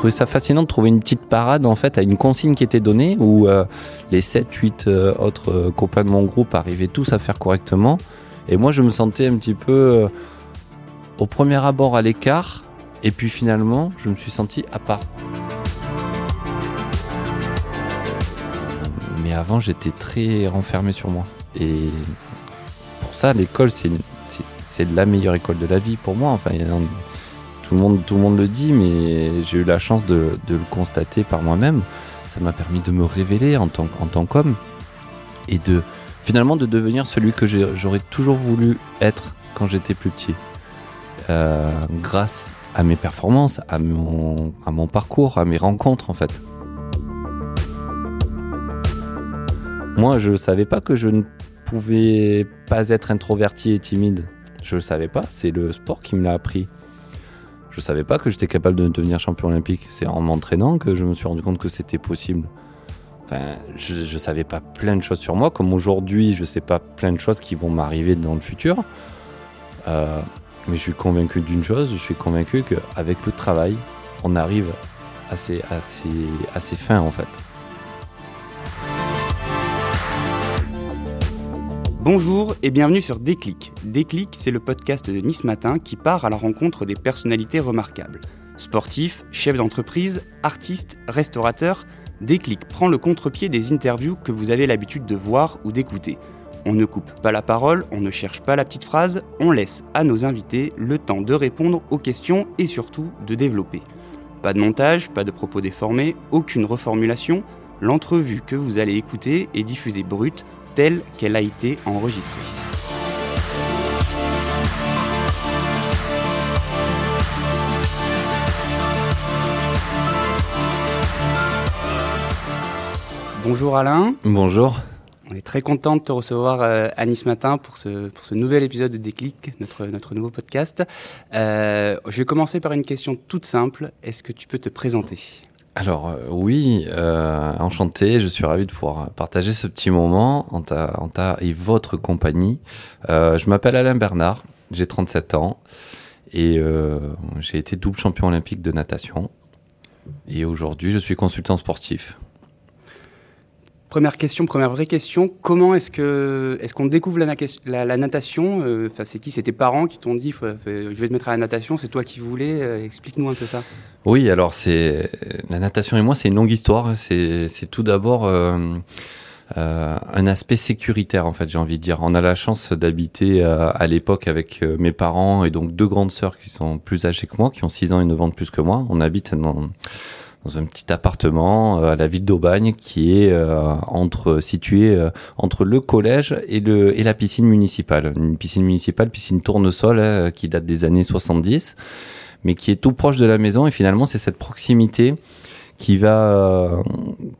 trouvé ça fascinant de trouver une petite parade en fait à une consigne qui était donnée où euh, les 7-8 euh, autres euh, copains de mon groupe arrivaient tous à faire correctement. Et moi je me sentais un petit peu au premier abord à l'écart et puis finalement je me suis senti à part. Mais avant j'étais très renfermé sur moi. Et pour ça l'école c'est la meilleure école de la vie pour moi. Enfin, tout le monde, tout le monde le dit, mais j'ai eu la chance de, le constater par moi-même. Ça m'a permis de me révéler en tant, tant qu'homme et de finalement de devenir celui que j'aurais toujours voulu être quand j'étais plus petit. Euh, grâce à mes performances, à mon, à mon parcours, à mes rencontres en fait. Moi, je ne savais pas que je ne pouvais pas être introverti et timide. Je ne le savais pas, c'est le sport qui me l'a appris. Je savais pas que j'étais capable de devenir champion olympique. C'est en m'entraînant que je me suis rendu compte que c'était possible. Enfin, je, ne savais pas plein de choses sur moi, comme aujourd'hui, je sais pas plein de choses qui vont m'arriver dans le futur. Euh, mais je suis convaincu d'une chose, je suis convaincu qu'avec le travail, on arrive à ces, à ces fins en fait. Bonjour et bienvenue sur Déclic. Déclic, c'est le podcast de Nice Matin qui part à la rencontre des personnalités remarquables. Sportifs, chefs d'entreprise, artistes, restaurateurs, Déclic prend le contre-pied des interviews que vous avez l'habitude de voir ou d'écouter. On ne coupe pas la parole, on ne cherche pas la petite phrase, on laisse à nos invités le temps de répondre aux questions et surtout de développer. Pas de montage, pas de propos déformés, aucune reformulation, l'entrevue que vous allez écouter est diffusée brute telle qu'elle a été enregistrée. Bonjour Alain. Bonjour. On est très content de te recevoir euh, à Nice Matin pour ce, pour ce nouvel épisode de Déclic, notre, notre nouveau podcast. Euh, je vais commencer par une question toute simple. Est-ce que tu peux te présenter? Alors euh, oui, euh, enchanté, je suis ravi de pouvoir partager ce petit moment en ta, et votre compagnie. Euh, je m'appelle Alain Bernard, j'ai 37 ans et j'ai été double champion olympique de natation. Et aujourd'hui, je suis consultant sportif. Première question, première vraie question. Comment est-ce que est-ce qu'on découvre la, natation euh, Enfin, c'est qui C'est tes parents qui t'ont dit je vais te mettre à la natation. C'est toi qui voulais. Euh, explique-nous un peu ça. Oui, alors c'est la natation et moi, c'est une longue histoire. C'est tout d'abord euh, un aspect sécuritaire en fait. J'ai envie de dire. On a la chance d'habiter à l'époque avec mes parents et donc deux grandes sœurs qui sont plus âgées que moi, qui ont 6 ans et 9 ans de plus que moi. On habite dans dans un petit appartement euh, à la ville d'Aubagne qui est euh, entre situé euh, entre le collège et le et la piscine municipale. Une piscine municipale, piscine tournesol hein, qui date des années 70, mais qui est tout proche de la maison et finalement c'est cette proximité qui va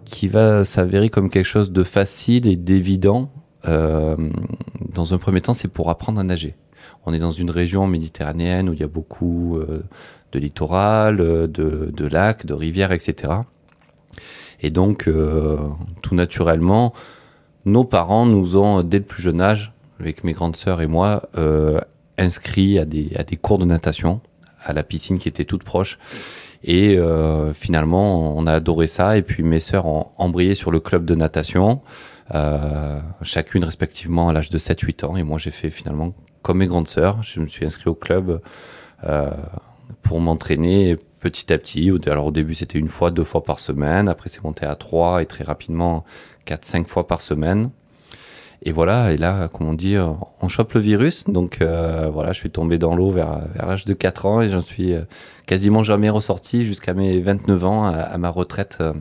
qui va s'avérer comme quelque chose de facile et d'évident. Dans un premier temps, c'est pour apprendre à nager. On est dans une région méditerranéenne où il y a beaucoup de littoral, euh, de, de lacs, de rivières, etc. Et donc, euh, tout naturellement, nos parents nous ont, dès le plus jeune âge, avec mes grandes sœurs et moi, euh, inscrits à des, à des cours de natation, à la piscine qui était toute proche. Et finalement, on a adoré ça. Et puis mes sœurs ont embrayé sur le club de natation, chacune respectivement à l'âge de 7-8 ans. Et moi, j'ai fait finalement comme mes grandes sœurs. Je me suis inscrit au club pour m'entraîner petit à petit. Alors au début c'était une fois, deux fois par semaine, après c'est monté à trois et très rapidement quatre, cinq fois par semaine. Et voilà, et là, comme on dit, on chope le virus. Donc euh, voilà, je suis tombé dans l'eau vers, vers l'âge de 4 ans et j'en suis euh, quasiment jamais ressorti jusqu'à mes 29 ans à, ma retraite. Euh,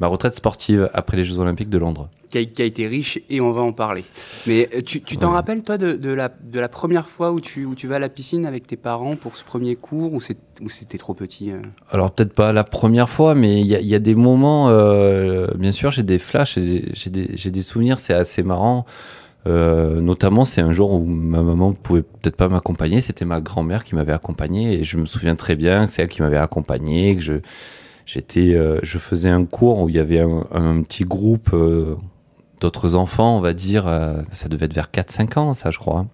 ma retraite sportive après les Jeux Olympiques de Londres. Qui a, été riche et on va en parler. Mais euh, tu t'en rappelles, toi, de, la, de la première fois où tu, où tu vas à la piscine avec tes parents pour ce premier cours ou c'était trop petit euh? Alors, peut-être pas la première fois, mais il y a, des moments, euh, bien sûr, j'ai des flashs, j'ai des, des, souvenirs, c'est assez marrant. notamment, c'est un jour où ma maman pouvait peut-être pas m'accompagner. C'était ma grand-mère qui m'avait accompagné et je me souviens très bien que c'est elle qui m'avait accompagné, que je J'étais, euh, je faisais un cours où il y avait un, petit groupe euh, d'autres enfants, on va dire. Euh, ça devait être vers 4-5 ans, ça, je crois.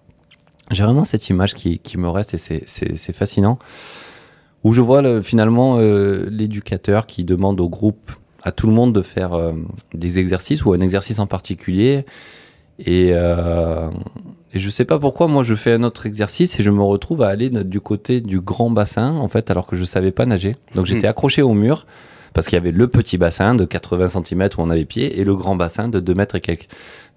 J'ai vraiment cette image qui, qui me reste et c'est fascinant. où je vois le, finalement euh, l'éducateur qui demande au groupe, à tout le monde de faire euh, des exercices ou un exercice en particulier. Et, euh, et je sais pas pourquoi, moi je fais un autre exercice et je me retrouve à aller du côté du grand bassin, en fait, alors que je savais pas nager. Donc j'étais Hmm. accroché au mur parce qu'il y avait le petit bassin de 80 cm où on avait pied et le grand bassin de 2 mètres et quelques.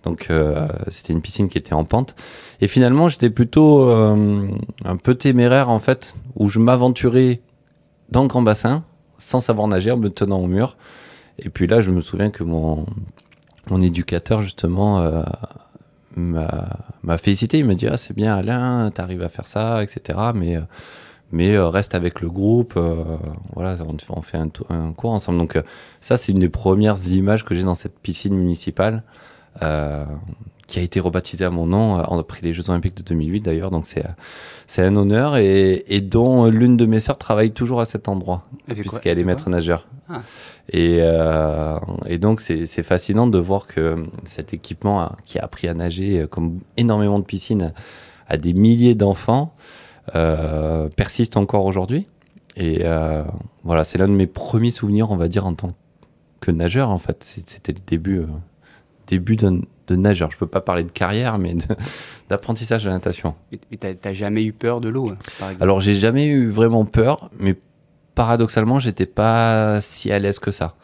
Donc euh, c'était une piscine qui était en pente. Et finalement, j'étais plutôt euh, un peu téméraire en fait, où je m'aventurais dans le grand bassin sans savoir nager en me tenant au mur. Et puis là, je me souviens que mon, mon éducateur justement euh, m'a félicité. Il me dit ah c'est bien Alain, t'arrives à faire ça, etc. Mais mais euh, reste avec le groupe. euh, voilà, on, on fait un, un cours ensemble. Donc euh, ça, c'est une des premières images que j'ai dans cette piscine municipale. euh, qui a été rebaptisée à mon nom euh, après les Jeux Olympiques de 2008 d'ailleurs, donc c'est c'est un honneur et, et dont l'une de mes sœurs travaille toujours à cet endroit puisqu'elle est maître nageur. Ah. Et, euh, et donc c'est c'est fascinant de voir que cet équipement a- qui a appris à nager comme énormément de piscines à des milliers d'enfants persiste encore aujourd'hui. Et euh, voilà, c'est l'un de mes premiers souvenirs, on va dire, en tant que nageur. En fait, c'était le début, euh, début de nageur. Je peux pas parler de carrière, mais d'apprentissage de la natation. Et t'as jamais eu peur de l'eau, hein, par exemple? Alors j'ai jamais eu vraiment peur, mais paradoxalement j'étais pas si à l'aise que ça.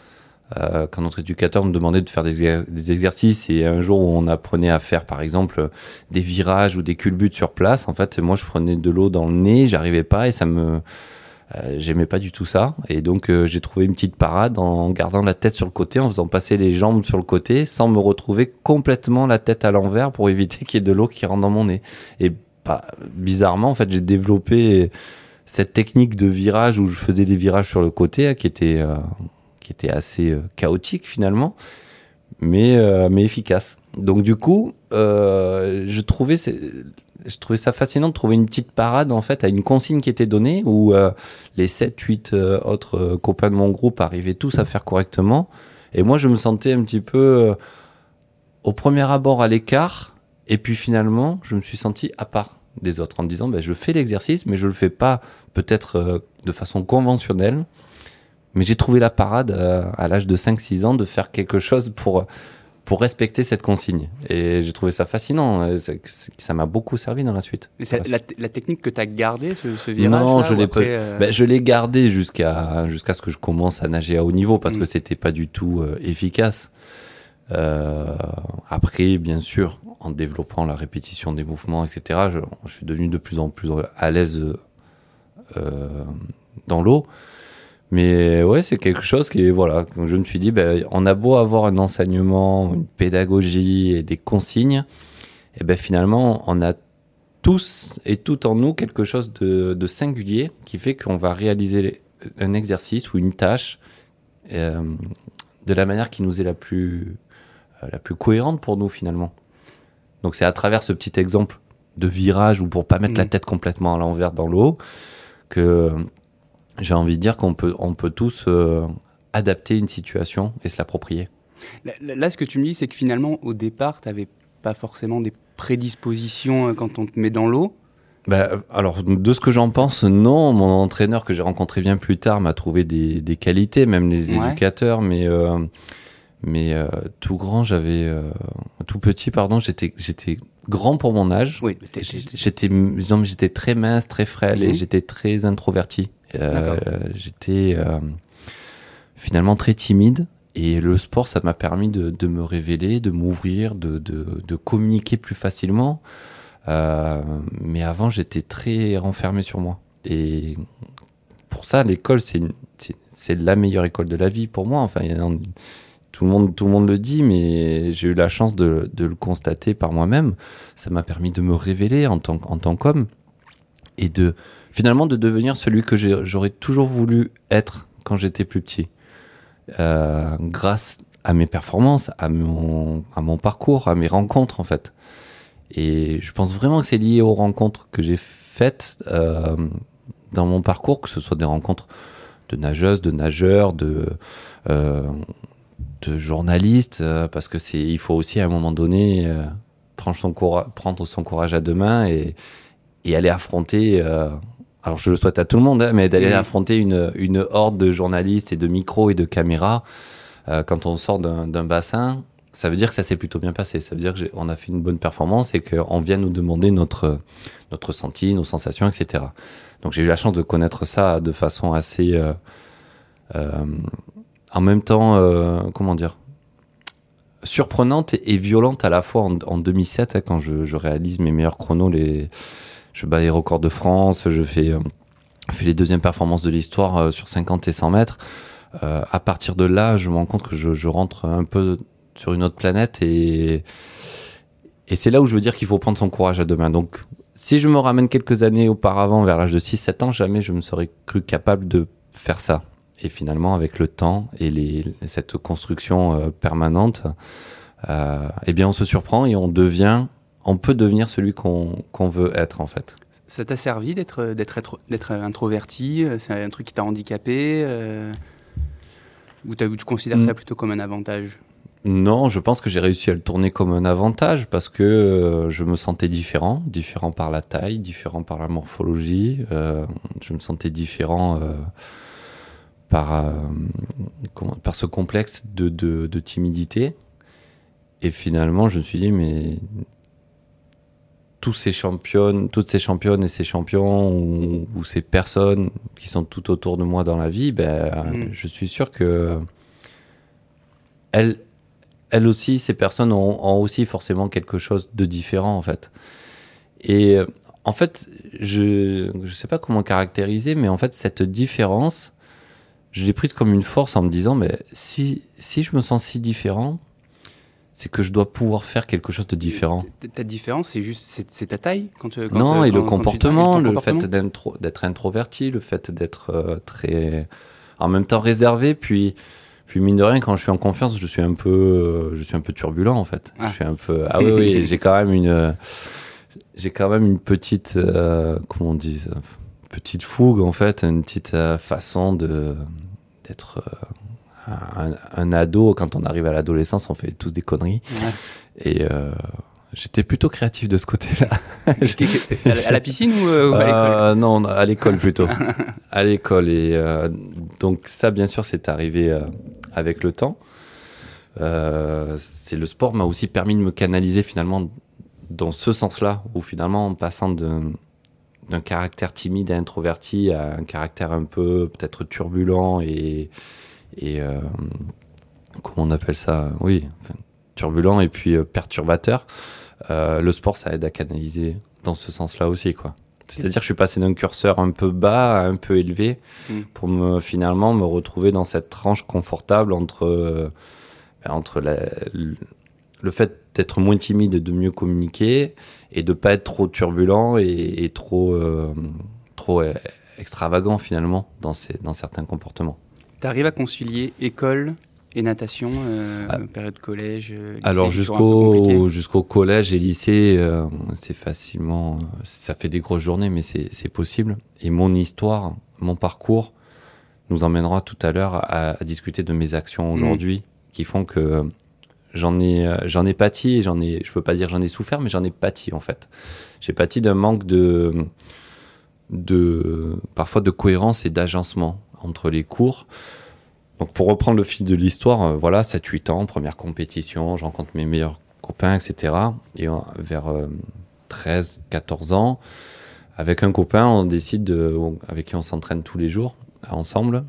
Euh, quand notre éducateur me demandait de faire des exercices et un jour où on apprenait à faire par exemple des virages ou des culbutes sur place, en fait moi je prenais de l'eau dans le nez, j'arrivais pas et ça me euh, j'aimais pas du tout ça et donc euh, j'ai trouvé une petite parade en gardant la tête sur le côté, en faisant passer les jambes sur le côté sans me retrouver complètement la tête à l'envers pour éviter qu'il y ait de l'eau qui rentre dans mon nez. Et bah, bizarrement en fait j'ai développé cette technique de virage où je faisais des virages sur le côté, hein, qui était euh, qui était assez euh, chaotique finalement, mais euh, mais efficace. Donc du coup, euh, je trouvais je trouvais ça fascinant de trouver une petite parade en fait à une consigne qui était donnée où les 7 8 euh, autres copains de mon groupe arrivaient tous à faire correctement et moi je me sentais un petit peu au premier abord à l'écart et puis finalement, je me suis senti à part des autres en me disant, ben, je fais l'exercice, mais je le fais pas peut-être de façon conventionnelle. Mais j'ai trouvé la parade euh, à l'âge de 5-6 ans de faire quelque chose pour, pour respecter cette consigne. Et j'ai trouvé ça fascinant. Ça m'a beaucoup servi dans la suite. Et la, la technique que t'as gardée, ce, ce virage Non, je l'ai euh, Ben, je l'ai gardé jusqu'à jusqu'à ce que je commence à nager à haut niveau parce Mm. que c'était pas du tout euh, efficace. Euh, après, bien sûr, en développant la répétition des mouvements, etc., je, je suis devenu de plus en plus à l'aise euh, dans l'eau. Mais ouais, c'est quelque chose qui, voilà, je me suis dit, ben, on a beau avoir un enseignement, une pédagogie et des consignes, et ben finalement, on a tous et tout en nous quelque chose de, de singulier qui fait qu'on va réaliser un exercice ou une tâche euh, de la manière qui nous est la plus, euh, la plus cohérente pour nous finalement. Donc c'est à travers ce petit exemple de virage ou pour pas mettre la Mhm. tête complètement à l'envers dans l'eau que j'ai envie de dire qu'on peut, on peut tous euh, adapter une situation et se l'approprier. Là, ce que tu me dis, c'est que finalement, au départ, t'avais pas forcément des prédispositions euh, quand on te met dans l'eau. Bah, alors, de ce que j'en pense, non. Mon entraîneur que j'ai rencontré bien plus tard m'a trouvé des, des qualités, même les Ouais. éducateurs, mais euh, mais euh, tout grand, j'avais euh, tout petit, pardon, j'étais j'étais grand pour mon âge. Oui, J'étais j'étais très mince, très frêle et Mhm. j'étais très introverti. Euh, j'étais euh, finalement très timide. Et le sport, ça m'a permis de, me révéler, de m'ouvrir, de, de, communiquer plus facilement. Euh, mais avant, j'étais très renfermé sur moi. Et pour ça, l'école, c'est la meilleure école de la vie pour moi. Enfin, tout le monde, tout le monde le dit, mais j'ai eu la chance de le constater par moi-même. Ça m'a permis de me révéler en tant, en tant qu'homme et de finalement de devenir celui que j'aurais toujours voulu être quand j'étais plus petit. Euh, grâce à mes performances, à mon, parcours, à mes rencontres en fait. Et je pense vraiment que c'est lié aux rencontres que j'ai faites euh, dans mon parcours, que ce soit des rencontres de nageuses, de nageurs, de, euh, journalistes, parce que c'est, il faut aussi à un moment donné prendre, son courage à deux mains et, aller affronter alors je le souhaite à tout le monde, hein, mais d'aller affronter une, une horde de journalistes et de micros et de caméras euh, quand on sort d'un bassin, ça veut dire que ça s'est plutôt bien passé. Ça veut dire qu'on a fait une bonne performance et qu'on vient nous demander notre, notre ressenti, nos sensations, etc. Donc j'ai eu la chance de connaître ça de façon assez... euh, euh, en même temps, comment dire surprenante et, et violente à la fois en, en 2007 hein, quand je, je réalise mes meilleurs chronos les je bats les records de France je fais euh, les deuxièmes performances de l'histoire euh, sur 50 et 100 mètres. Euh, à partir de là je me rends compte que je, rentre un peu sur une autre planète et c'est là où je veux dire qu'il faut prendre son courage à deux mains. Donc si je me ramène quelques années auparavant vers l'âge de 6-7 ans jamais je me serais cru capable de faire ça. Et finalement, avec le temps et cette construction permanente, eh bien, on se surprend et on devient, on peut devenir celui qu'on veut être en fait. Ça t'a servi d'être d'être être- d'être introverti euh, C'est un truc qui t'a handicapé euh, Ou tu considères Mm. ça plutôt comme un avantage? Non, je pense que j'ai réussi à le tourner comme un avantage parce que euh, je me sentais différent, différent par la taille, différent par la morphologie. euh, je me sentais différent euh, par comment- par ce complexe de, de, de timidité. Et finalement, je me suis dit mais tous ces championnes, toutes ces championnes et ces champions ou, ou ces personnes qui sont tout autour de moi dans la vie, ben, Mm. je suis sûr que elles, elles aussi, ces personnes ont, ont aussi forcément quelque chose de différent en fait. Et en fait, je ne sais pas comment caractériser, mais en fait, cette différence, je l'ai prise comme une force en me disant, mais si, si je me sens si différent, c'est que je dois pouvoir faire quelque chose de différent. Ta- différence, c'est juste c'est ta taille quand, tu- quand, Non, euh, et le quand- comportement, le comportement fait d'être introverti, le fait d'être euh, très, en même temps réservé, puis, puis mine de rien, quand je suis en confiance, je suis un peu, euh, je suis un peu turbulent en fait. Ah. Je suis un peu, ah oui, oui, j'ai quand même une, euh, j'ai quand même une petite, euh, comment on dit, ça, petite fougue en fait, une petite euh, façon de d'être euh, un, un ado. Quand on arrive à l'adolescence, on fait tous des conneries. Ouais. Et euh, j'étais plutôt créatif de ce côté-là. à, la, piscine ou, euh, ou à l'école? Euh, Non, à l'école plutôt. à l'école. Et euh, donc ça, bien sûr, c'est arrivé avec le temps. C'est le sport m'a aussi permis de me canaliser finalement dans ce sens-là, où finalement, en passant de- d'un caractère timide et introverti à un caractère un peu peut-être turbulent et, et euh, comment on appelle ça? Oui, enfin, turbulent et puis euh, perturbateur. Euh, le sport, ça aide à canaliser dans ce sens-là aussi, quoi. C'est-à-dire que je suis passé d'un curseur un peu bas à un peu élevé Mm. pour me finalement me retrouver dans cette tranche confortable entre euh, entre la- le, fait d'être moins timide et de mieux communiquer et de pas être trop turbulent et, et trop trop extravagant finalement dans ces dans certains comportements. T'arrives à concilier école et natation, euh, Ah. période collège euh, lycée, Alors jusqu'au jusqu'au collège et lycée, euh, c'est facilement, ça fait des grosses journées, mais c'est possible. Et mon histoire, mon parcours, nous emmènera tout à l'heure à, à discuter de mes actions aujourd'hui, qui font que j'en ai euh, j'en ai pâti j'en ai, je peux pas dire j'en ai souffert, mais j'en ai pâti en fait. J'ai pâti d'un manque de de parfois de cohérence et d'agencement entre les cours. Donc pour reprendre le fil de l'histoire, euh, voilà, 7-8 ans, première compétition, je rencontre mes meilleurs copains, etc. Et euh, vers 13-14 ans, avec un copain, on décide de, on- avec qui on s'entraîne tous les jours, ensemble,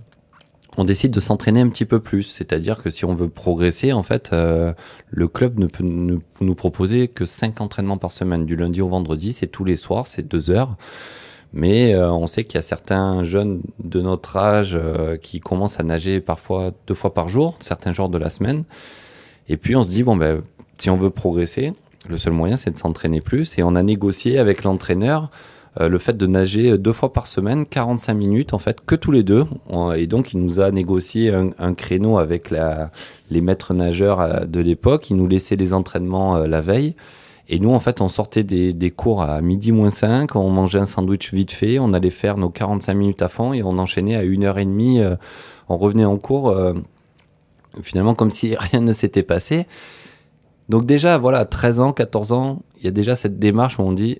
on décide de s'entraîner un petit peu plus. C'est-à-dire que si on veut progresser, en fait, euh, le club ne peut nous proposer que 5 entraînements par semaine, du lundi au vendredi, c'est tous les soirs, c'est 2 heures. Mais euh, on sait qu'il y a certains jeunes de notre âge euh, qui commencent à nager parfois deux fois par jour, certains jours de la semaine. Et puis on se dit, bon, ben, si on veut progresser, le seul moyen, c'est de s'entraîner plus. Et on a négocié avec l'entraîneur euh, le fait de nager deux fois par semaine, 45 minutes, en fait, que tous les deux. Et donc, il nous a négocié un, créneau avec les maîtres nageurs de l'époque. Il nous laissait les entraînements la veille. Et nous, en fait, on sortait des, des cours à midi moins 5, on mangeait un sandwich vite fait, on allait faire nos 45 minutes à fond et on enchaînait à une heure et demie. euh, on revenait en cours, euh, finalement, comme si rien ne s'était passé. Donc déjà, voilà, 13 ans, 14 ans, il y a déjà cette démarche où on dit,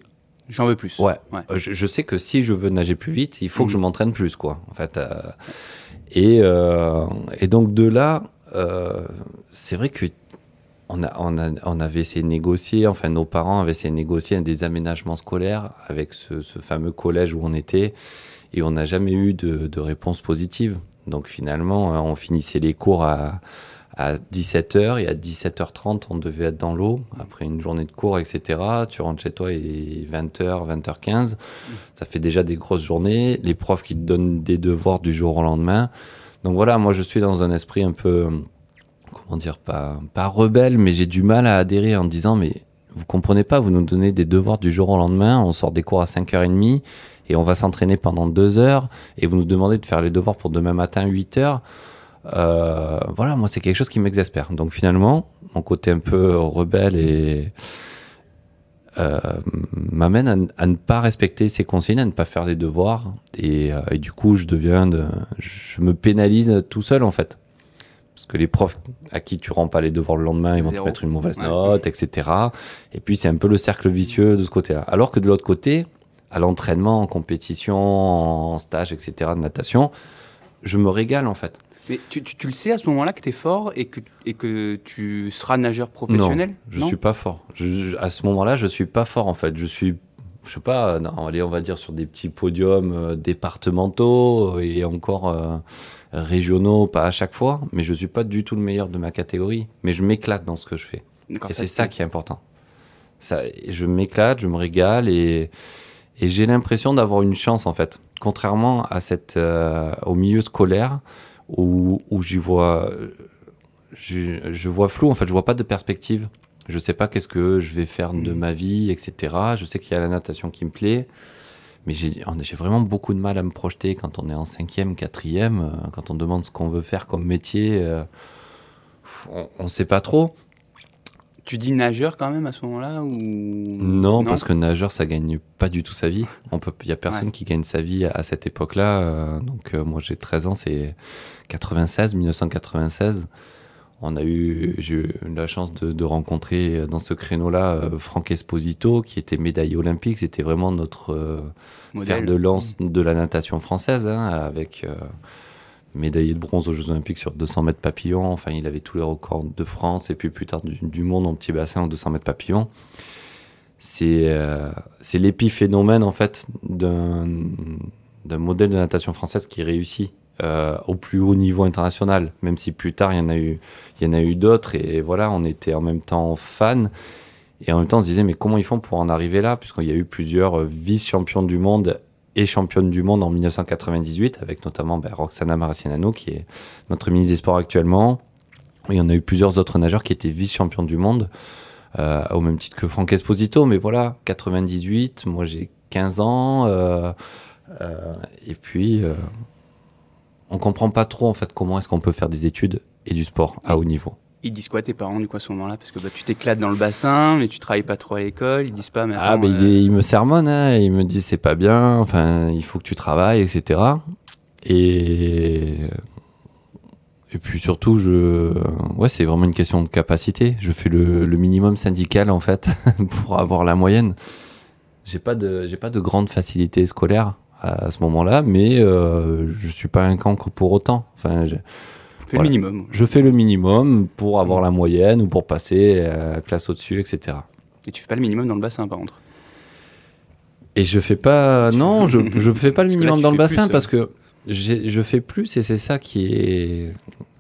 J'en veux plus. Ouais. Euh, je, sais que si je veux nager plus vite, il faut que je mhm. m'entraîne plus, quoi. En fait. Euh, et, et donc de là, c'est vrai que on, a, on, a, on, avait essayé de négocier, enfin nos parents avaient essayé de négocier des aménagements scolaires avec ce, ce fameux collège où on était, et on n'a jamais eu de, de réponse positive. Donc finalement, on finissait les cours à à 17h et à 17h30, on devait être dans l'eau après une journée de cours, etc. Tu rentres chez toi et 20h, 20h15. Ça fait déjà des grosses journées. Les profs qui te donnent des devoirs du jour au lendemain. Donc voilà, moi je suis dans un esprit un peu, comment dire, pas, rebelle, mais j'ai du mal à adhérer en disant, mais vous comprenez pas, vous nous donnez des devoirs du jour au lendemain, on sort des cours à 5h30 et on va s'entraîner pendant 2 heures et vous nous demandez de faire les devoirs pour demain matin 8 h euh, voilà, moi, c'est quelque chose qui m'exaspère. Donc finalement, mon côté un peu rebelle et euh, m'amène à, ne pas respecter ces consignes, à ne pas faire les devoirs, et, euh, du coup, je deviens, de, je me pénalise tout seul en fait. Parce que les profs à qui tu rends pas les devoirs le lendemain, ils vont te mettre une mauvaise note, etc. Et puis c'est un peu le cercle vicieux de ce côté-là. Alors que de l'autre côté, à l'entraînement, en compétition, en stage, etc. de natation, je me régale en fait. Mais tu, tu, le sais à ce moment-là que tu es fort et que, et que tu seras nageur professionnel Non, je ne suis pas fort. à ce moment-là, je suis pas fort en fait. Je suis, je sais pas, non, allez, on va dire sur des petits podiums euh, départementaux et encore euh, régionaux, pas à chaque fois, mais je suis pas du tout le meilleur de ma catégorie. Mais je m'éclate dans ce que je fais. Et c'est ça qui est important. Ça, je m'éclate, je me régale et, et j'ai l'impression d'avoir une chance en fait. Contrairement à cette, euh, au milieu scolaire, où, où j'y vois, je, je, vois flou. En fait, je vois pas de perspective. Je sais pas qu'est-ce que je vais faire de mm. ma vie, etc. Je sais qu'il y a la natation qui me plaît, mais j'ai vraiment beaucoup de mal à me projeter quand on est en cinquième, quatrième, euh, quand on demande ce qu'on veut faire comme métier. Euh, on, on sait pas trop. Tu dis nageur quand même à ce moment-là ou? Non, parce que nageur ça gagne pas du tout sa vie. On peut, il y a personne qui gagne sa vie à, cette époque-là. Euh, donc moi j'ai 13 ans, c'est 96, 1996. On a eu, j'ai eu la chance de, de, rencontrer dans ce créneau-là euh, Franck Esposito, qui était médaillé olympique. C'était vraiment notre euh, fer de lance de la natation française, hein, avec euh, médaillé de bronze aux Jeux Olympiques sur 200 mètres papillon. Enfin, il avait tous les records de France et puis plus tard du, monde en petit bassin en 200 mètres papillon. C'est euh, l'épiphénomène en fait d'un modèle de natation française qui réussit euh, au plus haut niveau international, même si plus tard il y en a eu, il y en a eu d'autres et voilà, on était en même temps fans et en même temps on se disait mais comment ils font pour en arriver là? Puisqu'il y a eu plusieurs vice-champions du monde et championne du monde en 1998 avec notamment ben, Roxana Maracianano qui est notre ministre des Sports actuellement. Il y en a eu plusieurs autres nageurs qui étaient vice-champions du monde. Euh, au même titre que Franck Esposito, mais voilà, 98, moi j'ai 15 ans, euh, euh, et puis euh, on comprend pas trop en fait comment est-ce qu'on peut faire des études et du sport à haut niveau. Ils disent quoi tes parents du coup à ce moment-là? Parce que bah, tu t'éclates dans le bassin, mais tu travailles pas trop à l'école. Ils disent pas. Mais ah, mais euh, ils, me sermonnent. Hein, ils me disent c'est pas bien. Enfin, il faut que tu travailles, etc. Et et puis surtout, je ouais, c'est vraiment une question de capacité. Je fais le, le minimum syndical en fait pour avoir la moyenne. J'ai pas de j'ai pas de grande facilité scolaire à ce moment-là, mais euh, je suis pas un cancre pour autant. Enfin, je, fais le minimum. Je fais le minimum pour avoir la moyenne ou pour passer à classe au-dessus, etc. Et tu fais pas le minimum dans le bassin, par contre? Et je fais pas, non, je je fais pas le minimum dans le bassin parce euh. que je fais plus et c'est ça qui est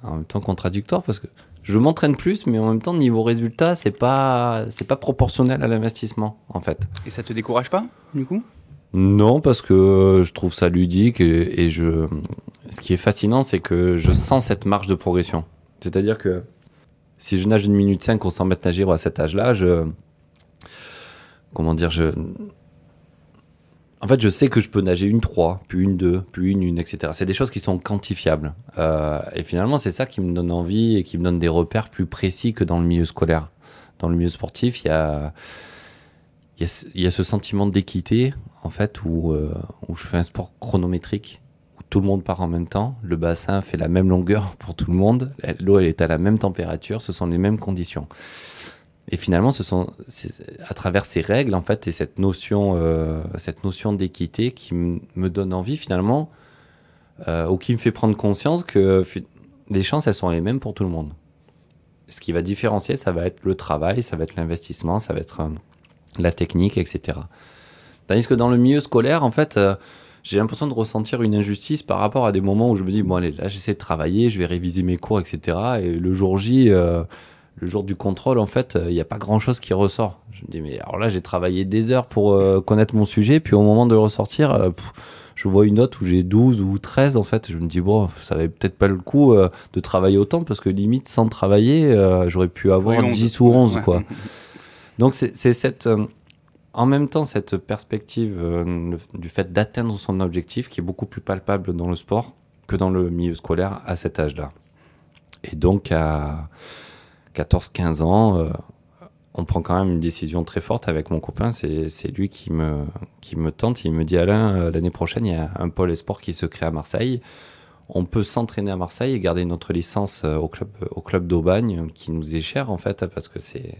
en même temps contradictoire parce que je m'entraîne plus, mais en même temps niveau résultat, c'est pas c'est pas proportionnel à l'investissement en fait. Et ça te décourage pas du coup? Non, parce que je trouve ça ludique et, je. Ce qui est fascinant, c'est que je sens cette marge de progression. C'est-à-dire que si je nage une minute 5 au 100 mètres nage à cet âge-là, je. Comment dire, je. En fait, je sais que je peux nager une 3, puis une 2, puis une 1, etc. C'est des choses qui sont quantifiables. Euh, et finalement, c'est ça qui me donne envie et qui me donne des repères plus précis que dans le milieu scolaire. Dans le milieu sportif, y a il y, a, ce sentiment d'équité, en fait, où, euh, où je fais un sport chronométrique, où tout le monde part en même temps, le bassin fait la même longueur pour tout le monde, l'eau elle est à la même température, ce sont les mêmes conditions. Et finalement, ce sont à travers ces règles en fait et cette notion, euh, cette notion d'équité qui me donne envie finalement, euh, ou qui me fait prendre conscience que les chances elles sont les mêmes pour tout le monde. Ce qui va différencier, ça va être le travail, ça va être l'investissement, ça va être la technique, etc. Tandis que dans le milieu scolaire, en fait, euh, j'ai l'impression de ressentir une injustice par rapport à des moments où je me dis bon allez là j'essaie de travailler, je vais réviser mes cours, etc. Et le jour J le jour du contrôle, en fait, il n'y a pas grand chose qui ressort. Je me dis, mais alors là, j'ai travaillé des heures pour euh, connaître mon sujet, puis au moment de le ressortir, euh, je vois une note où j'ai 12 ou 13, en fait. Je me dis, bon, ça avait peut-être pas le coup euh, de travailler autant, parce que limite, sans travailler, j'aurais pu avoir 10 ou 11, quoi. Donc, c'est cette. En même temps, cette perspective du fait d'atteindre son objectif qui est beaucoup plus palpable dans le sport que dans le milieu scolaire à cet âge-là. Et donc, à 14-15 ans, euh, on prend quand même une décision très forte avec mon copain. C'est lui qui me, tente. Il me dit Alain, euh, l'année prochaine, il y a un pôle sport qui se crée à Marseille. On peut s'entraîner à Marseille et garder notre licence euh, au club, au club d'Aubagne, qui nous est cher en fait, parce que c'est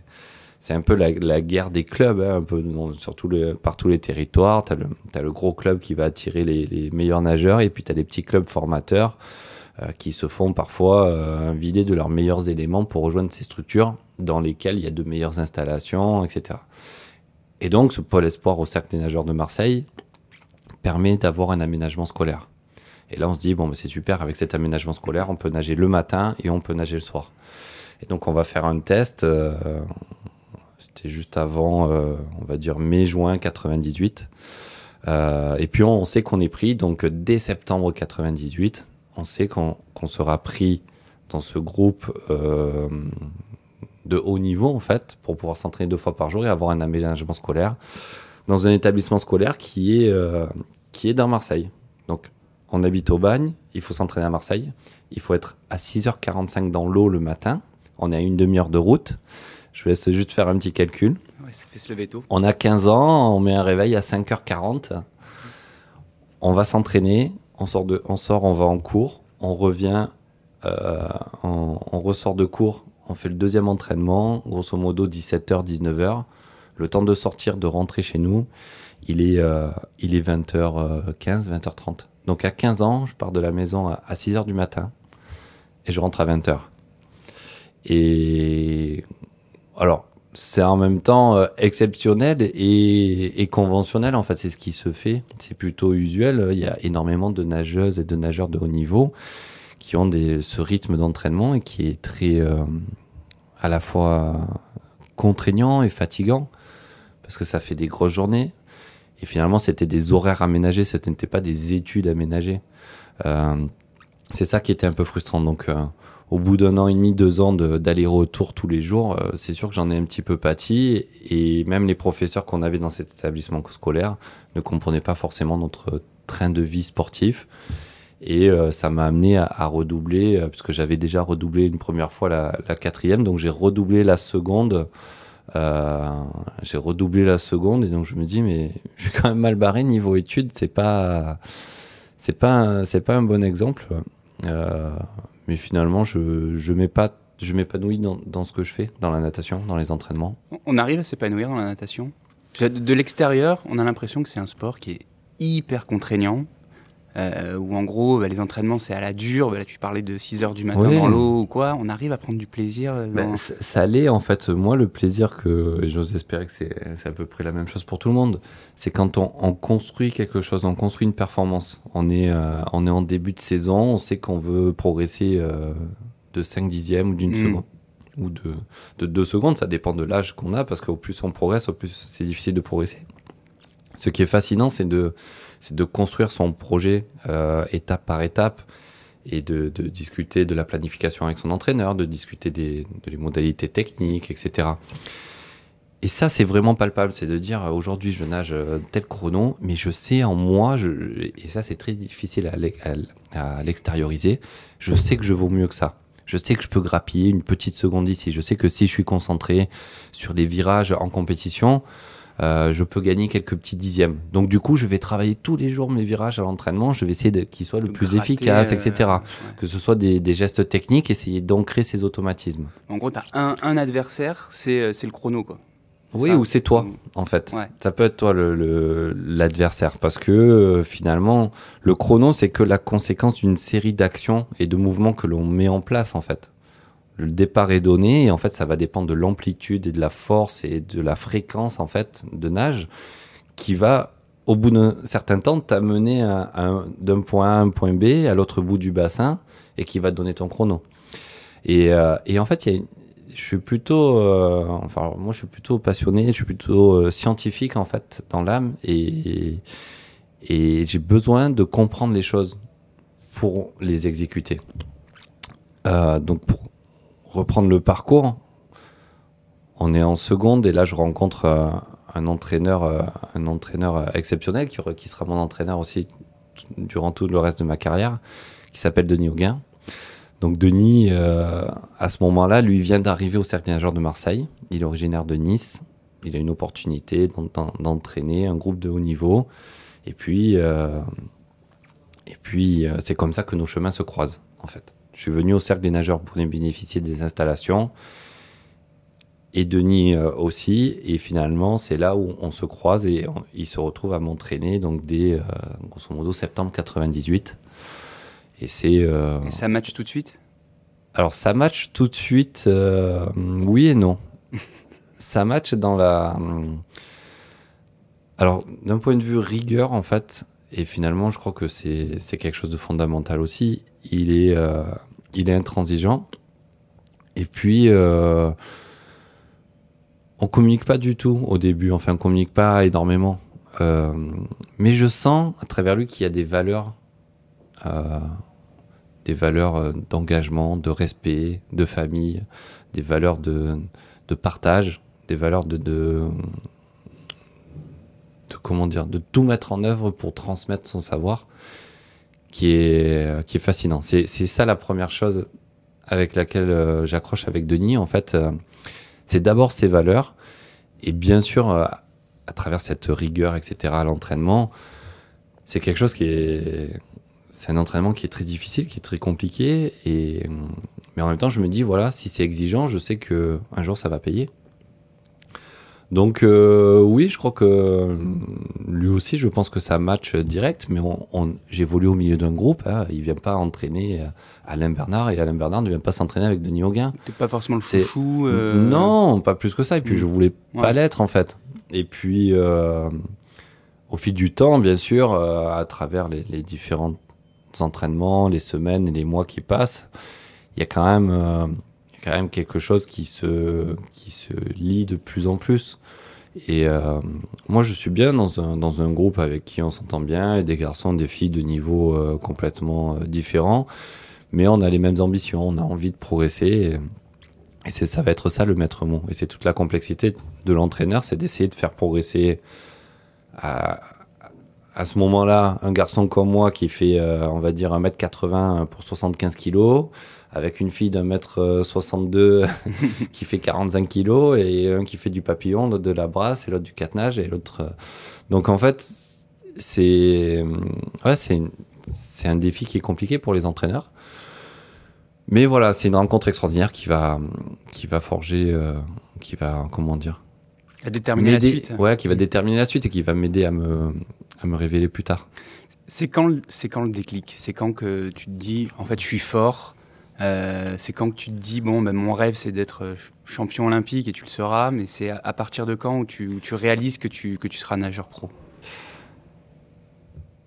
c'est un peu la, guerre des clubs, hein, un peu surtout par tous les territoires. Tu as, le gros club qui va attirer les, meilleurs nageurs et puis tu as les petits clubs formateurs euh, qui se font parfois euh, vider de leurs meilleurs éléments pour rejoindre ces structures dans lesquelles il y a de meilleures installations, etc. Et donc, ce pôle espoir au Cercle des nageurs de Marseille permet d'avoir un aménagement scolaire. Et là, on se dit, bon, c'est super, avec cet aménagement scolaire, on peut nager le matin et on peut nager le soir. Et donc, on va faire un test. Euh, c'était juste avant, on va dire, mai-juin 98. et puis, on, sait qu'on est pris, donc, dès septembre 98, on sait qu'on sera pris dans ce groupe euh, de haut niveau, en fait, pour pouvoir s'entraîner deux fois par jour et avoir un aménagement scolaire dans un établissement scolaire qui est, euh, qui est dans Marseille. Donc, on habite au bagne, il faut s'entraîner à Marseille, il faut être à 6h45 dans l'eau le matin, on est à une demi-heure de route. Je vous laisse juste faire un petit calcul. ça fait se lever tôt. On a 15 ans, on met un réveil à 5h40. On va s'entraîner, on sort, de, on sort, on va en cours, on revient, euh, on, ressort de cours, on fait le deuxième entraînement, grosso modo 17h, 19h. Le temps de sortir, de rentrer chez nous, il est, euh, il est 20h15, 20h30. Donc à 15 ans, je pars de la maison à, 6h du matin et je rentre à 20h. Et alors, c'est en même temps euh, exceptionnel et, conventionnel. En fait, c'est ce qui se fait. C'est plutôt usuel. Il y a énormément de nageuses et de nageurs de haut niveau qui ont ce rythme d'entraînement et qui est très euh, à la fois contraignant et fatigant parce que ça fait des grosses journées. Et finalement, c'était des horaires aménagés, ce n'était pas des études aménagées. Euh, c'est ça qui était un peu frustrant. Donc, au bout d'un an et demi, deux ans d'aller-retour tous les jours, euh, c'est sûr que j'en ai un petit peu pâti. Et même les professeurs qu'on avait dans cet établissement scolaire ne comprenaient pas forcément notre train de vie sportif. Et euh, ça m'a amené à, redoubler, euh, puisque j'avais déjà redoublé une première fois la, quatrième, donc j'ai redoublé la seconde. j'ai redoublé la seconde et donc je me dis mais je suis quand même mal barré niveau études, c'est pas pas un bon exemple. Mais finalement, je, je je m'épanouis dans, dans, ce que je fais, dans la natation, dans les entraînements. On arrive à s'épanouir dans la natation? De, l'extérieur, on a l'impression que c'est un sport qui est hyper contraignant, euh, où en gros, bah, les entraînements, c'est à la dure. Bah, là, tu parlais de 6 heures du matin dans l'eau ou quoi. On arrive à prendre du plaisir. Euh, ben, ça l'est, en fait. Moi, le plaisir que j'ose espérer que c'est à peu près la même chose pour tout le monde, c'est quand on, on, construit quelque chose, on construit une performance. On est, euh, on est en début de saison, on sait qu'on veut progresser de 5 dixièmes ou d'une mm. seconde ou de, de 2 secondes. Ça dépend de l'âge qu'on a parce qu'au plus on progresse, au plus c'est difficile de progresser. Ce qui est fascinant, c'est de c'est de construire son projet euh, étape par étape et de, de, discuter de la planification avec son entraîneur, de discuter des, de les modalités techniques, etc. Et ça, c'est vraiment palpable, c'est de dire euh, aujourd'hui je nage euh, tel chrono, mais je sais en moi, je, et ça c'est très difficile à, l'extérioriser, je sais que je vaux mieux que ça. Je sais que je peux grappiller une petite seconde ici. Je sais que si je suis concentré sur des virages en compétition, euh, je peux gagner quelques petits dixièmes. Donc du coup, je vais travailler tous les jours mes virages à l'entraînement. Je vais essayer qu'ils soient le De plus gratter, efficaces, euh, etc. ouais. Que ce soit des, des gestes techniques, essayer d'ancrer ces automatismes. En gros, tu as un, un adversaire, c'est euh, c'est le chrono. Quoi. Oui, Ça. ou c'est toi, en fait. Ouais. Ça peut être toi le- le- l'adversaire, parce que euh, finalement, le chrono, c'est que la conséquence d'une série d'actions et de mouvements que l'on met en place, en fait. Le départ est donné, et en fait, ça va dépendre de l'amplitude et de la force et de la fréquence, en fait, de nage, qui va, au bout d'un certain temps, t'amener d'un point A à un point B, à l'autre bout du bassin, et qui va te donner ton chrono. Et, euh, en fait, je suis plutôt, euh, enfin, moi, je suis plutôt passionné, je suis plutôt euh, scientifique en fait dans l'âme, et j'ai besoin de comprendre les choses pour les exécuter. Donc, pour reprendre le parcours, on est en seconde et là, je rencontre euh, un entraîneur, euh, un entraîneur euh, exceptionnel qui, sera mon entraîneur aussi durant tout le reste de ma carrière, qui s'appelle Denis Auguin. Donc Denis, à ce moment-là, lui vient d'arriver au Cercle des de Marseille. Il est originaire de Nice. Il a une opportunité d'en- d'en- d'entraîner un groupe de haut niveau. Et puis, et puis c'est comme ça que nos chemins se croisent, en fait. Je suis venu au Cercle des nageurs pour bénéficier des installations. Et Denis euh, aussi. Et finalement, c'est là où on se croise et on- il se retrouve à m'entraîner, donc dès, euh, grosso modo, septembre 98. Et c'est... euh, Et ça match tout de suite? Alors ça match tout de suite, euh, oui et non. ça match dans la... Alors d'un point de vue rigueur en fait, et finalement je crois que c'est c'est quelque chose de fondamental aussi, il est, il est intransigeant. Et puis euh, on communique pas du tout au début, enfin on communique pas énormément. Euh, mais je sens à travers lui qu'il y a des valeurs euh, des valeurs euh, d'engagement, de respect, de famille, des valeurs de, partage, des valeurs de, de comment dire, de tout mettre en œuvre pour transmettre son savoir, qui est qui est fascinant. C'est ça la première chose avec laquelle euh, j'accroche avec Denis. En fait, euh, c'est d'abord ses valeurs et bien sûr euh, à travers cette rigueur, etc. à l'entraînement, c'est quelque chose qui est c'est un entraînement qui est très difficile, qui est très compliqué, et mais en même temps, je me dis voilà, si c'est exigeant, je sais que un jour ça va payer. Donc euh, oui, je crois que lui aussi, je pense que ça match direct, mais on, on- j'évolue au milieu d'un groupe. Hein, il vient pas entraîner Alain Bernard et Alain Bernard ne vient pas s'entraîner avec Denis Auguin. T'es pas forcément le chouchou euh, Non, pas plus que ça. Et puis Mm. je voulais pas l'être en fait. Et puis euh, au fil du temps, bien sûr, euh, à travers les, les différents entraînements, les semaines et les mois qui passent, il y a quand même, euh, quand même quelque chose qui se qui se lie de plus en plus. Et euh, moi, je suis bien dans un, dans un groupe avec qui on s'entend bien, et des garçons, des filles de niveaux euh, complètement euh, différents, mais on a les mêmes ambitions, on a envie de progresser. Et, et ça va être ça le maître mot. Et c'est toute la complexité de l'entraîneur, c'est d'essayer de faire progresser à, à ce moment-là un garçon comme moi qui fait, euh, on va dire, 1m80 pour 75 kilos, avec une fille d'un mètre euh, 62 qui fait 45 kilos, et un qui fait du papillon, l'autre de la brasse, et l'autre du catenage, et l'autre... euh, Donc en fait, c'est ouais, c'est un défi qui est compliqué pour les entraîneurs. Mais voilà, c'est une rencontre extraordinaire qui va, qui va forger, euh, qui va, comment dire, à déterminer la suite. Ouais, qui va déterminer la suite et qui va m'aider à me, à me révéler plus tard. C'est quand, c'est quand le déclic? C'est quand que tu te dis, en fait, je suis fort Euh, C'est quand tu te dis, bon, ben, mon rêve, c'est d'être euh, champion olympique et tu le seras, mais c'est à, à partir de quand où tu, où tu réalises que tu, que tu seras nageur pro?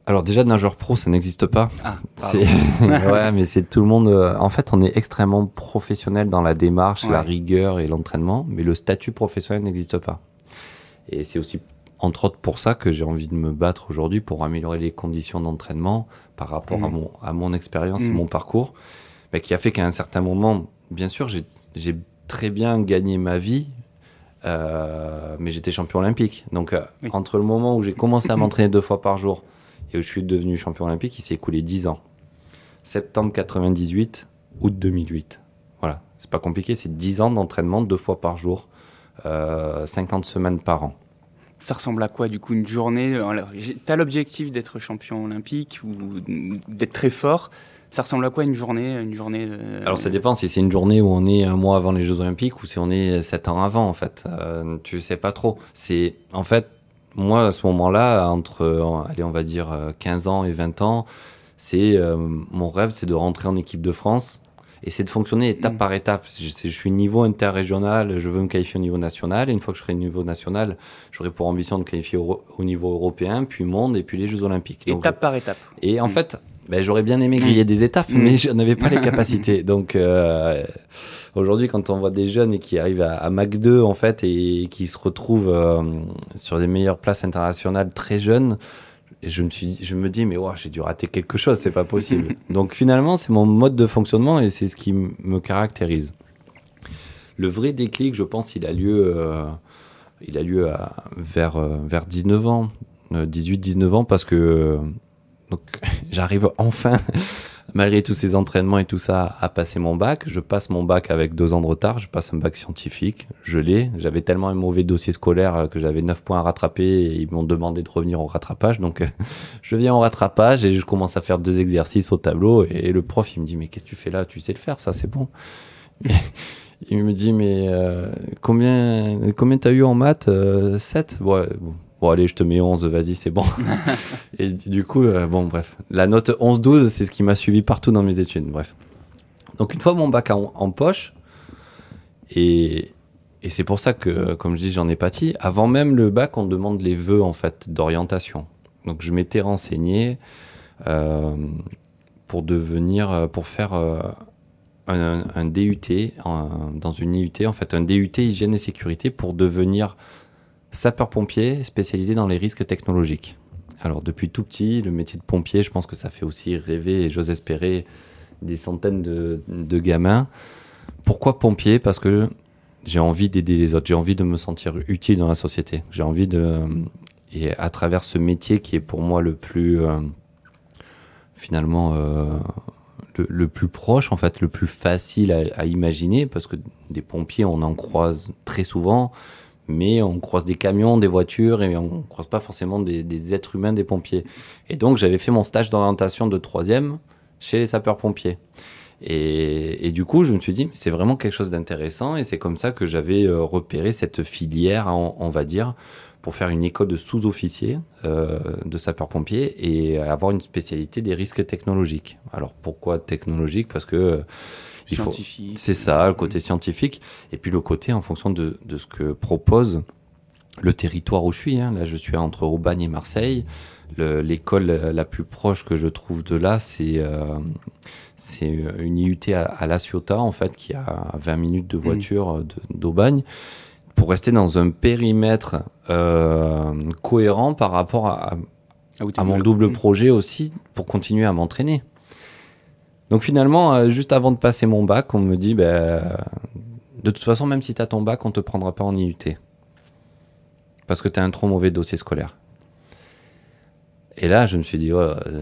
Alors déjà, nageur pro, ça n'existe pas. Ah, ouais, mais c'est tout le monde. euh, En fait, on est extrêmement professionnel dans la démarche, la rigueur et l'entraînement, mais le statut professionnel n'existe pas. Et c'est aussi entre autres pour ça que j'ai envie de me battre aujourd'hui pour améliorer les conditions d'entraînement par rapport à Mhm. mon à mon expérience et Mhm. mon parcours, mais qui a fait qu'à un certain moment, bien sûr, j'ai très bien gagné ma vie. euh, mais j'étais champion olympique. Donc, euh, Oui. entre le moment où j'ai commencé à m'entraîner deux fois par jour et où je suis devenu champion olympique, il s'est écoulé 10 ans. Septembre 98, août 2008. Voilà, c'est pas compliqué, c'est 10 ans d'entraînement deux fois par jour, euh, 50 semaines par an. Ça ressemble à quoi du coup une journée Tu as l'objectif d'être champion olympique ou d'être très fort. Ça ressemble à quoi une journée, une journée euh, Alors ça dépend si c'est une journée où on est un mois avant les Jeux Olympiques ou si on est sept ans avant en fait. Euh, tu sais pas trop. C'est en fait moi à ce moment-là entre allez on va dire 15 ans et 20 ans, c'est mon rêve c'est de rentrer en équipe de France et c'est de fonctionner étape mm. par étape. Je, je, suis niveau interrégional, je veux me qualifier au niveau national. Et une fois que je serai au niveau national, j'aurai pour ambition de qualifier au, niveau européen, puis monde, et puis les Jeux Olympiques. étape par étape. Et en mm. fait, ben, j'aurais bien aimé griller des étapes, mm. mais je n'avais pas les capacités. Donc euh, aujourd'hui, quand on voit des jeunes qui arrivent à, à, Mac 2 en fait et qui se retrouvent euh, sur des meilleures places internationales très jeunes, je me suis, je me dis, mais j'ai dû rater quelque chose, c'est pas possible. Donc finalement, c'est mon mode de fonctionnement et c'est ce qui me caractérise. Le vrai déclic, je pense, il a lieu, euh, il a lieu à, vers, vers 19 ans, 18-19 euh, ans, parce que donc j'arrive enfin malgré tous ces entraînements et tout ça, à passer mon bac. Je passe mon bac avec deux ans de retard. Je passe un bac scientifique. Je l'ai. J'avais tellement un mauvais dossier scolaire euh, que j'avais neuf points à rattraper et ils m'ont demandé de revenir au rattrapage. Donc, euh, je viens au rattrapage et je commence à faire deux exercices au tableau. Et le prof, il me dit, mais qu'est-ce que tu fais là? Tu sais le faire, ça, c'est bon. il me dit, mais euh, combien, combien t'as eu en maths? 7? Ouais, bon bon allez je te mets 11 vas-y c'est bon. Et du coup euh, bon bref. La note 11-12 c'est ce qui m'a suivi partout dans mes études bref. Donc une fois mon bac en, poche et, et c'est pour ça que comme je dis j'en ai pâti. Avant même le bac on demande les vœux en fait d'orientation. Donc je m'étais renseigné euh, pour devenir euh, pour faire un, un, DUT dans une IUT en fait un DUT hygiène et sécurité pour devenir sapeur-pompier spécialisé dans les risques technologiques. Alors depuis tout petit, le métier de pompier, je pense que ça fait aussi rêver, et j'ose espérer, des centaines de, gamins. Pourquoi pompier? Parce que j'ai envie d'aider les autres, j'ai envie de me sentir utile dans la société. J'ai envie de... Et à travers ce métier qui est pour moi le plus... Euh, finalement... Euh, le, plus proche, en fait, le plus facile à, à imaginer, parce que des pompiers, on en croise très souvent, mais on croise des camions, des voitures, et on croise pas forcément des, êtres humains, des pompiers. Et donc j'avais fait mon stage d'orientation de troisième chez les sapeurs-pompiers. Et, du coup, je me suis dit, c'est vraiment quelque chose d'intéressant, et c'est comme ça que j'avais euh, repéré cette filière, on, va dire, pour faire une école de sous-officier euh, de sapeurs-pompiers et avoir une spécialité des risques technologiques. Alors pourquoi technologique Parce que scientifique. C'est ça, le côté scientifique. Et puis le côté en fonction de, de, ce que propose le territoire où je suis. Hein. Là, je suis entre Aubagne et Marseille. L'école la plus proche que je trouve de là, c'est euh, c'est une IUT à, à, La Ciotat, en fait, qui a 20 minutes de mm. voiture euh, d'Aubagne, pour rester dans un périmètre euh, cohérent par rapport à, à, à mon double mm. projet aussi, pour continuer à m'entraîner. Donc finalement, euh, juste avant de passer mon bac, on me dit, bah, de toute façon, même si tu as ton bac, on te prendra pas en IUT. Parce que tu as un trop mauvais dossier scolaire. Et là, je me suis dit,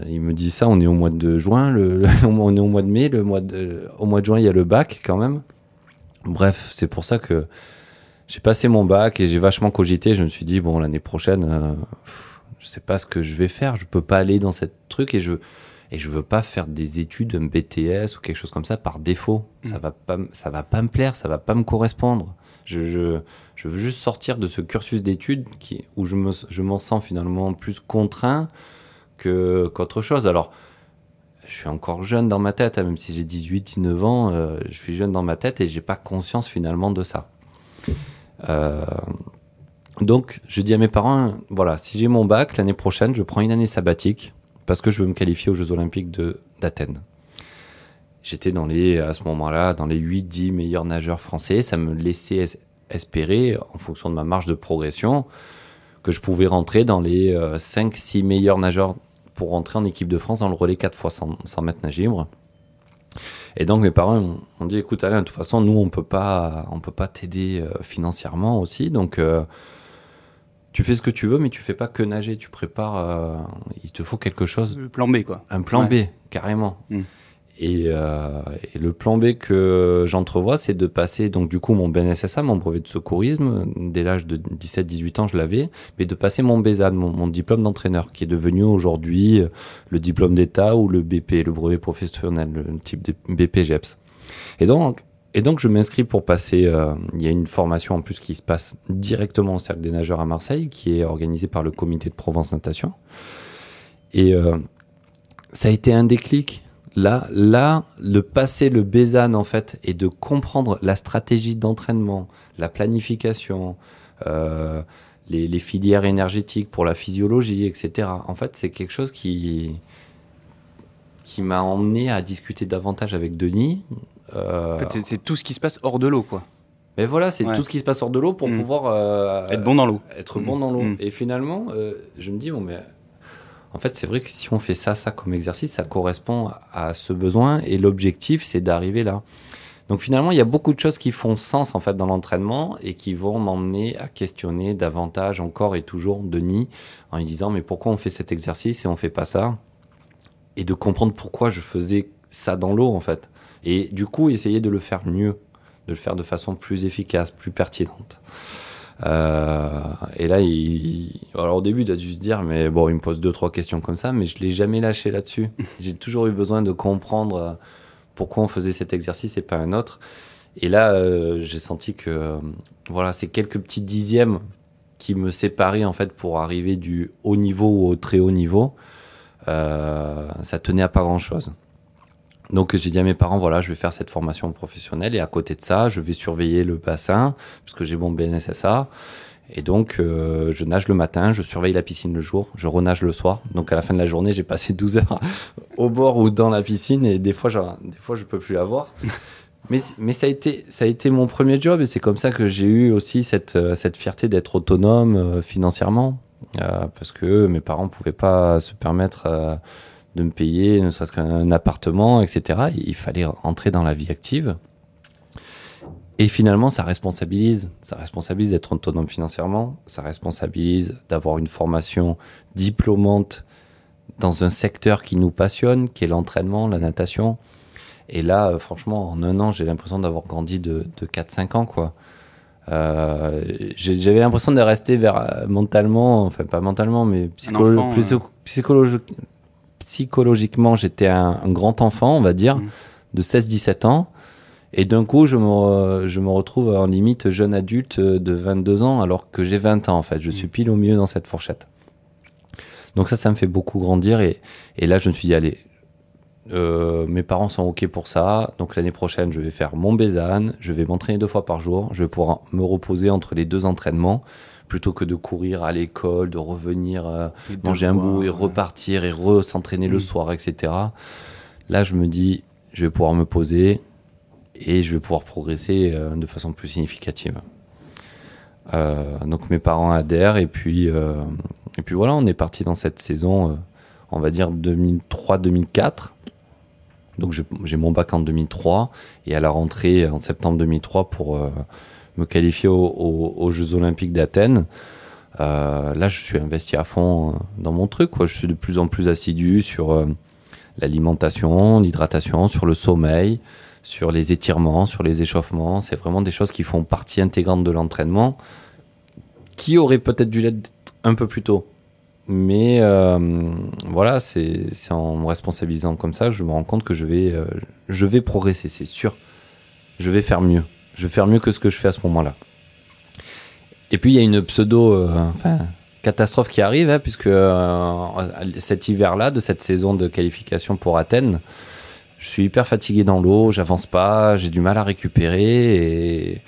il me dit ça, on est au mois de juin, on est au mois de mai, le mois de, au mois de juin, il y a le bac quand même. Bref, c'est pour ça que j'ai passé mon bac et j'ai vachement cogité. Je me suis dit, bon, l'année prochaine, euh, je sais pas ce que je vais faire, je peux pas aller dans cette truc et je, et je veux pas faire des études, un BTS ou quelque chose comme ça par défaut. Ça mm. va pas, ça va pas me plaire, ça va pas me correspondre. Je, je, je veux juste sortir de ce cursus d'études qui, où je me, je m'en sens finalement plus contraint que, qu'autre chose. Alors, je suis encore jeune dans ma tête, hein, même si j'ai 18, 19 ans, euh, je suis jeune dans ma tête et j'ai pas conscience finalement de ça. Euh, donc, je dis à mes parents, voilà, si j'ai mon bac l'année prochaine, je prends une année sabbatique parce que je veux me qualifier aux Jeux Olympiques d'Athènes. J'étais dans les, à ce moment-là, dans les 8-10 meilleurs nageurs français. Ça me laissait espérer, en fonction de ma marge de progression, que je pouvais rentrer dans les 5-6 euh, meilleurs nageurs pour rentrer en équipe de France dans le relais 4 fois 100, mètres nage libre. Et donc mes parents m'ont dit écoute Alain, de toute façon nous on peut pas on peut pas t'aider euh, financièrement aussi donc euh, tu fais ce que tu veux, mais tu fais pas que nager. Tu prépares. Euh, il te faut quelque chose. Le plan B, quoi. Un plan B, carrément. Mm. Et, euh, et, le plan B que j'entrevois, c'est de passer donc du coup mon BNSSA, mon brevet de secourisme, dès l'âge de 17-18 ans, je l'avais, mais de passer mon BESAD, mon, mon diplôme d'entraîneur, qui est devenu aujourd'hui le diplôme d'État ou le BP, le brevet professionnel, le type de BPGEPS. Et donc, et donc je m'inscris pour passer. Euh, il y a une formation en plus qui se passe directement au cercle des nageurs à Marseille, qui est organisée par le comité de Provence Natation. Et euh, ça a été un déclic. Là, là, le passer le Bézane en fait et de comprendre la stratégie d'entraînement, la planification, euh, les, les, filières énergétiques pour la physiologie, etc. En fait, c'est quelque chose qui qui m'a emmené à discuter davantage avec Denis, euh... C'est tout ce qui se passe hors de l'eau, quoi. Mais voilà, c'est ouais. tout ce qui se passe hors de l'eau pour Mm. pouvoir euh, Être bon dans l'eau. Être bon dans l'eau. Mm. Et finalement, euh, je me dis bon, mais en fait, c'est vrai que si on fait ça, ça comme exercice, ça correspond à ce besoin. Et l'objectif, c'est d'arriver là. Donc finalement, il y a beaucoup de choses qui font sens en fait dans l'entraînement et qui vont m'emmener à questionner davantage encore et toujours Denis en lui disant mais pourquoi on fait cet exercice et on fait pas ça? Et de comprendre pourquoi je faisais ça dans l'eau en fait et du coup essayer de le faire mieux, de le faire de façon plus efficace, plus pertinente. Euh, et là, il, alors au début, il a dû se dire, mais bon, il me pose deux trois questions comme ça, mais je l'ai jamais lâché là-dessus. J'ai toujours eu besoin de comprendre euh, pourquoi on faisait cet exercice et pas un autre. Et là, euh, j'ai senti que euh, voilà, c'est quelques petits dixièmes qui me séparaient en fait pour arriver du haut niveau au très haut niveau. Ça tenait à pas grand-chose. Donc j'ai dit à mes parents, voilà, je vais faire cette formation professionnelle et à côté de ça, je vais surveiller le bassin parce que j'ai mon BNSSA. Et donc euh, je nage le matin, je surveille la piscine le jour, je renage le soir. Donc à la fin de la journée, j'ai passé 12 heures au bord ou dans la piscine et des fois, genre, des fois je peux plus la voir. Mais, mais ça, a été, ça a été mon premier job et c'est comme ça que j'ai eu aussi cette, euh, cette fierté d'être autonome euh, financièrement. Euh, parce que mes parents pouvaient pas se permettre de me payer ne serait-ce qu'un appartement, etc. Il fallait entrer dans la vie active. Et finalement, ça responsabilise. Ça responsabilise d'être autonome financièrement. Ça responsabilise d'avoir une formation diplômante dans un secteur qui nous passionne, qui est l'entraînement, la natation. Et là, euh, franchement, en un an, j'ai l'impression d'avoir grandi de, de 4-5 ans, quoi. Euh, j'avais l'impression de rester vers euh, mentalement, enfin pas mentalement, mais psycholo enfant, psychologi psychologiquement, j'étais un, un, grand enfant, on va dire, Mm. de 16-17 ans. Et d'un coup, je me, je me retrouve en limite jeune adulte de 22 ans, alors que j'ai 20 ans, en fait. Je Mm. suis pile au milieu dans cette fourchette. Donc ça, ça me fait beaucoup grandir. Et, et là, je me suis dit, allez, euh, mes parents sont OK pour ça. Donc l'année prochaine, je vais faire mon Bézane. Je vais m'entraîner deux fois par jour. Je vais pouvoir me reposer entre les deux entraînements plutôt que de courir à l'école, de revenir euh, manger un bout et repartir et re-s'entraîner Mm. le soir, etc. Là, je me dis, je vais pouvoir me poser et je vais pouvoir progresser euh, de façon plus significative. Euh, donc mes parents adhèrent et puis euh, et puis voilà, on est parti dans cette saison, on va dire 2003-2004. Donc j'ai mon bac en 2003 et à la rentrée en septembre 2003 pour me qualifier au- au- aux Jeux Olympiques d'Athènes. Euh, là, je suis investi à fond euh, dans mon truc. Je suis de plus en plus assidu sur euh, l'alimentation, l'hydratation, sur le sommeil, sur les étirements, sur les échauffements. C'est vraiment des choses qui font partie intégrante de l'entraînement, qui auraient peut-être dû l'être un peu plus tôt. Mais voilà, c'est en me responsabilisant comme ça, je me rends compte que je vais, je vais progresser, c'est sûr. Je vais faire mieux. Je vais faire mieux que ce que je fais à ce moment-là. Et puis il y a une pseudo, euh, catastrophe qui arrive, hein, puisque euh, cet hiver-là, de cette saison de qualification pour Athènes, je suis hyper fatigué dans l'eau, j'avance pas, j'ai du mal à récupérer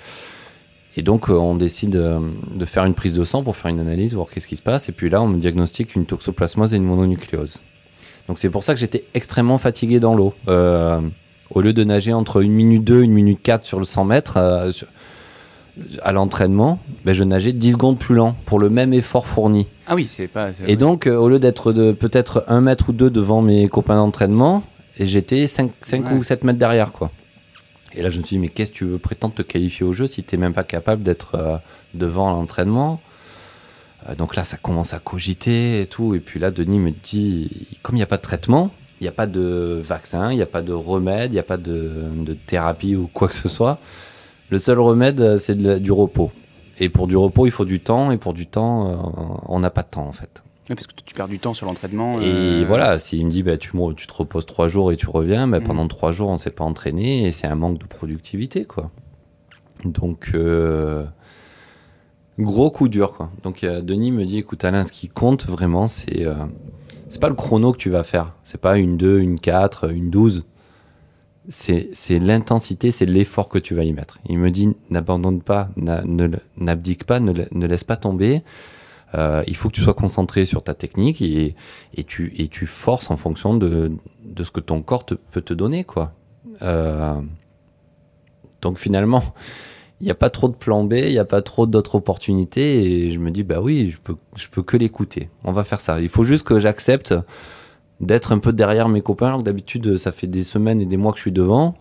et, donc euh, on décide de faire une prise de sang pour faire une analyse, voir qu'est-ce qui se passe. Et puis là, on me diagnostique une toxoplasmose et une mononucléose. Donc c'est pour ça que j'étais extrêmement fatigué dans l'eau. Au lieu de nager entre 1 minute 2, 1 minute 4 sur le 100 mètres euh, à l'entraînement, ben, je nageais 10 secondes plus lent pour le même effort fourni. Ah oui, c'est pas. Et donc, euh, au lieu d'être de peut-être un mètre ou deux devant mes copains d'entraînement, et j'étais 5, Ouais. ou 7 mètres derrière, quoi. Et là, je me suis dit, mais qu'est-ce que tu veux prétendre te qualifier au jeu si t'es même pas capable d'être euh, devant l'entraînement? Euh, Donc là, ça commence à cogiter et tout. Et puis là, Denis me dit, comme il n'y a pas de traitement, Il n'y a pas de vaccin, il n'y a pas de remède, il n'y a pas de, de, thérapie ou quoi que ce soit. Le seul remède, c'est du repos. Et pour du repos, il faut du temps, et pour du temps, on n'a pas de temps en fait. parce que tu perds du temps sur l'entraînement. Et euh, voilà, s'il me dit bah, tu, tu, te reposes trois jours et tu reviens, bah, mm. pendant trois jours on ne s'est pas entraîné et c'est un manque de productivité. quoi. Donc, euh, gros coup dur. quoi. Donc Denis me dit écoute Alain, ce qui compte vraiment, c'est euh, c'est pas le chrono que tu vas faire. C'est pas une 2, une 4, une 12 c'est l'intensité, c'est l'effort que tu vas y mettre. Il me dit n'abandonne pas, n'abdique pas, ne, laisse pas tomber. Euh, il faut que tu sois concentré sur ta technique et, et, tu, et tu forces en fonction de, de ce que ton corps te, peut te donner. quoi. Euh, donc finalement, il n'y a pas trop de plan B, il n'y a pas trop d'autres opportunités et je me dis bah oui, je peux, je peux que l'écouter. On va faire ça. Il faut juste que j'accepte d'être un peu derrière mes copains, alors que d'habitude, ça fait des semaines et des mois que je suis devant.